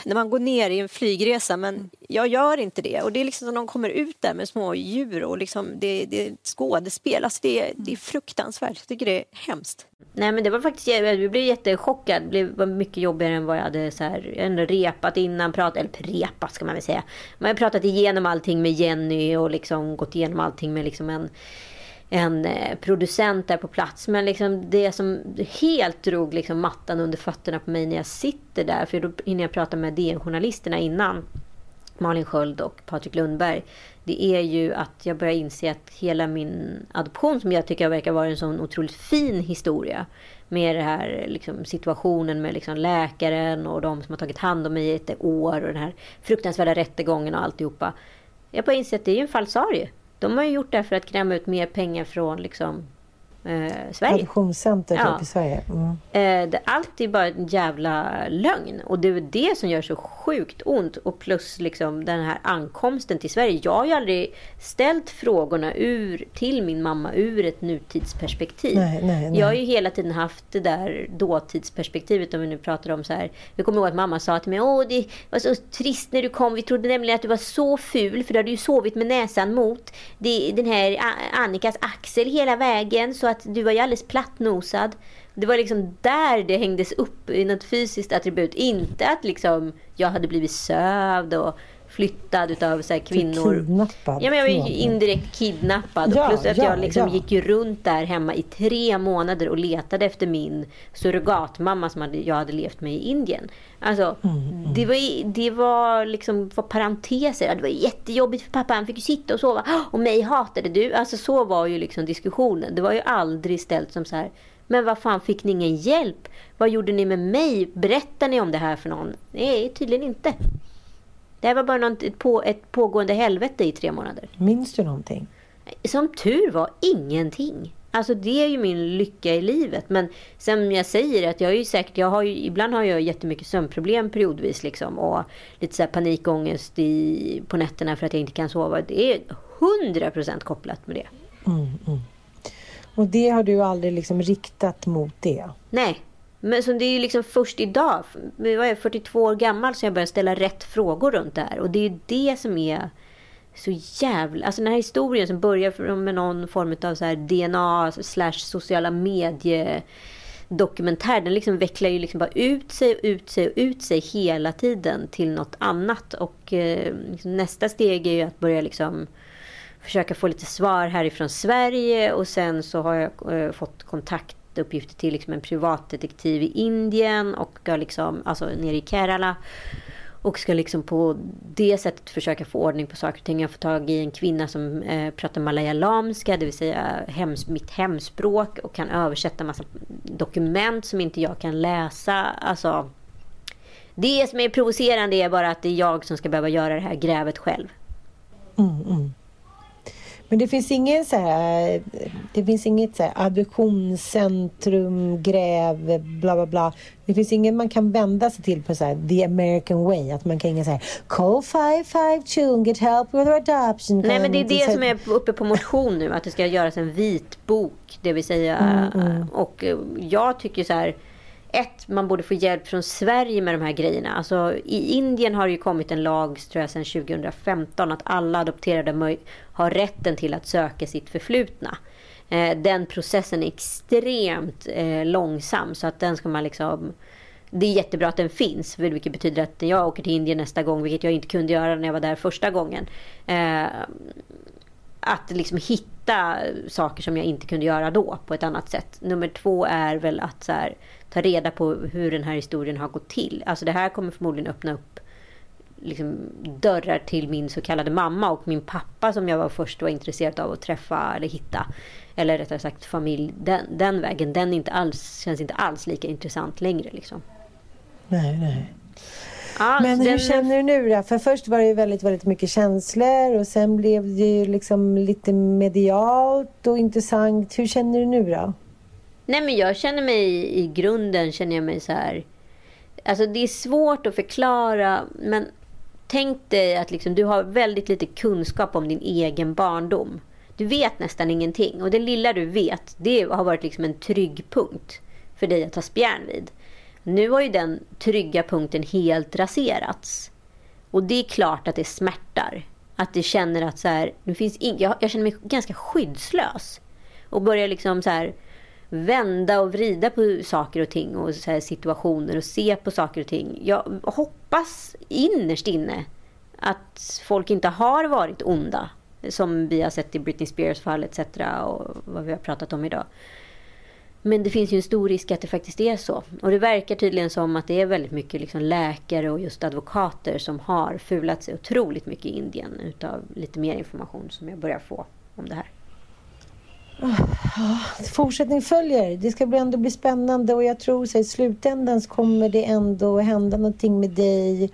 Speaker 6: när man går ner i en flygresa men jag gör inte det. Och det är liksom som de kommer ut där med små djur och liksom det, det är ett skådespel. Alltså det, är- det är fruktansvärt. Jag tycker det är hemskt.
Speaker 3: Nej men det var faktiskt, jag blev jättechockad. Det blev- var mycket jobbigare än vad jag hade så här, jag hade repat innan. Prat, eller repat ska man väl säga. Man har pratat igenom allting med Jenny och liksom gått igenom allting med liksom en, en eh, producent där på plats. Men liksom det som helt drog liksom mattan under fötterna på mig när jag sitter där. För då hinner jag prata med DN-journalisterna innan. Malin Sköld och Patrik Lundberg. det är ju att jag börjar inse att hela min adoption, som jag tycker verkar vara en sån otroligt fin historia, med den här liksom, situationen med liksom, läkaren och de som har tagit hand om mig i ett år och den här fruktansvärda rättegången och alltihopa. Jag börjar inse att det är ju en falsarie. De har ju gjort det för att kräma ut mer pengar från liksom, eh, Sverige.
Speaker 2: Adoptionscenter
Speaker 3: Ja.
Speaker 2: typ i Sverige. Mm.
Speaker 3: Eh, det, allt är bara en jävla lögn. Och det är det som gör så sjukt ont. Och plus liksom den här ankomsten till Sverige. Jag har ju aldrig ställt frågorna ur, till min mamma ur ett nutidsperspektiv.
Speaker 2: Nej, nej, nej.
Speaker 3: Jag har ju hela tiden haft det där dåtidsperspektivet. Om vi nu pratar om så här. Jag kommer ihåg att mamma sa till mig. Åh, det var så trist när du kom. Vi trodde nämligen att du var så ful. För du hade ju sovit med näsan mot det, den här Annikas axel hela vägen. Så att du var ju alldeles plattnosad. Det var liksom där det hängdes upp i något fysiskt attribut. Inte att liksom jag hade blivit sövd och flyttad utav så här kvinnor.
Speaker 2: Kidnappad.
Speaker 3: Ja, men jag var indirekt kidnappad.
Speaker 2: Ja,
Speaker 3: och plus att
Speaker 2: ja,
Speaker 3: jag liksom
Speaker 2: ja.
Speaker 3: gick ju runt där hemma i tre månader och letade efter min surrogatmamma som hade, jag hade levt med i Indien. Alltså,
Speaker 2: Mm,
Speaker 3: det var, det var liksom var parenteser. Det var jättejobbigt för pappa. Han fick ju sitta och sova. <gasps> Och mig hatade du. Alltså så var ju liksom diskussionen. Det var ju aldrig ställt som så här. Men vad fan, fick ni ingen hjälp? Vad gjorde ni med mig? Berättar ni om det här för någon? Nej, tydligen inte. Det här var bara något, ett, på, ett pågående helvete i tre månader.
Speaker 2: Minns du någonting?
Speaker 3: Som tur var ingenting. Alltså det är ju min lycka i livet. Men som jag säger att jag är ju säkert, jag har ju, ibland har jag jättemycket sömnproblem periodvis liksom. Och lite så här panikångest i, på nätterna för att jag inte kan sova. Det är 100% kopplat med det.
Speaker 2: Mm, mm. Och det har du aldrig liksom riktat mot det?
Speaker 3: Nej. Men så det är ju liksom först idag, jag är jag, 42 år gammal, som jag börjar ställa rätt frågor runt det här. Och det är ju det som är så jävla... Alltså den här historien som börjar med någon form av så här DNA slash sociala medier-dokumentär. Den liksom vecklar ju liksom bara ut sig och ut sig och ut sig hela tiden till något annat. Och eh, liksom nästa steg är ju att börja liksom försöka få lite svar härifrån Sverige och sen så har jag eh, fått uppgifter till liksom en privatdetektiv i Indien och ska liksom, alltså nere i Kerala. Och ska liksom på det sättet försöka få ordning på saker och ting. Jag får tag i en kvinna som eh, pratar malayalamska, det vill säga hems, mitt hemspråk och kan översätta massa dokument som inte jag kan läsa. Alltså, det som är provocerande är bara att det är jag som ska behöva göra det här grävet själv.
Speaker 2: Mm, mm. Men det finns ingen så här, det finns inget så här adoptionscentrum, gräv, bla bla bla. Det finns ingen man kan vända sig till på så här, the American way. Att man kan ringa så här, call 552 and get help with adoption.
Speaker 3: Nej men det är
Speaker 2: Så
Speaker 3: det som är uppe på motion nu. Att det ska göras en vit bok. Det vill säga.
Speaker 2: Mm, mm.
Speaker 3: Och jag tycker så här. Ett, man borde få hjälp från Sverige med de här grejerna. Alltså, I Indien har det ju kommit en lag tror jag, sedan 2015 att alla adopterade har rätten till att söka sitt förflutna. Eh, den processen är extremt eh, långsam så att den ska man liksom... Det är jättebra att den finns, vilket betyder att när jag åker till Indien nästa gång, vilket jag inte kunde göra när jag var där första gången. Eh, att liksom hitta saker som jag inte kunde göra då på ett annat sätt. Nummer två är väl att så här, ta reda på hur den här historien har gått till. Alltså det här kommer förmodligen öppna upp liksom, dörrar till min så kallade mamma och min pappa som jag var först var intresserad av att träffa eller hitta. Eller rättare sagt familj. Den, den vägen, den inte alls, känns inte alls lika intressant längre. Liksom.
Speaker 2: Nej, nej.
Speaker 3: Ja,
Speaker 2: Men hur
Speaker 3: den-
Speaker 2: känner du nu då? För först var det ju väldigt, väldigt mycket känslor och sen blev det ju liksom lite medialt och intressant. Hur känner du nu då?
Speaker 3: Nej men jag känner mig i grunden känner jag mig så här. Alltså det är svårt att förklara men tänk dig att liksom, du har väldigt lite kunskap om din egen barndom. Du vet nästan ingenting och det lilla du vet det har varit liksom en trygg punkt för dig att ta spjärn vid. Nu har ju den trygga punkten helt raserats. Och det är klart att det smärtar. Att det känner att så här, nu finns ing- jag, jag känner mig ganska skyddslös. Och börjar liksom så här vända och vrida på saker och ting och så här situationer och se på saker och ting. Jag hoppas innerst inne att folk inte har varit onda. Som vi har sett i Britney Spears fall etc. och vad vi har pratat om idag. Men det finns ju en stor risk att det faktiskt är så. Och det verkar tydligen som att det är väldigt mycket liksom läkare och just advokater som har fulat sig otroligt mycket i Indien utav lite mer information som jag börjar få om det här.
Speaker 2: Ja, fortsättning följer. Det ska ändå bli spännande och jag tror att i slutändan så kommer det ändå hända någonting med dig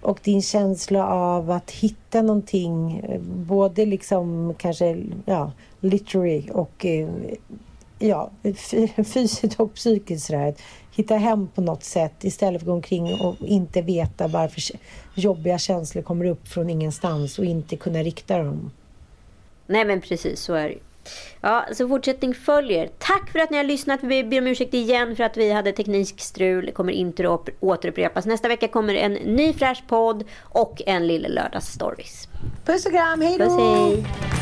Speaker 2: och din känsla av att hitta någonting, eh, både liksom kanske ja, literary och eh, ja, <laughs> fysiskt och psykiskt sådär. Hitta hem på något sätt istället för att gå omkring och inte veta varför jobbiga känslor kommer upp från ingenstans och inte kunna rikta dem.
Speaker 3: Nej men precis, så är det Ja, så fortsättning följer. Tack för att ni har lyssnat. Vi ber om ursäkt igen för att vi hade teknikstrul. Det kommer inte att återupprepas. Nästa vecka kommer en ny fräsch podd och en Lille Lördags Stories.
Speaker 2: Puss och kram, hej då!
Speaker 3: Puss, hej.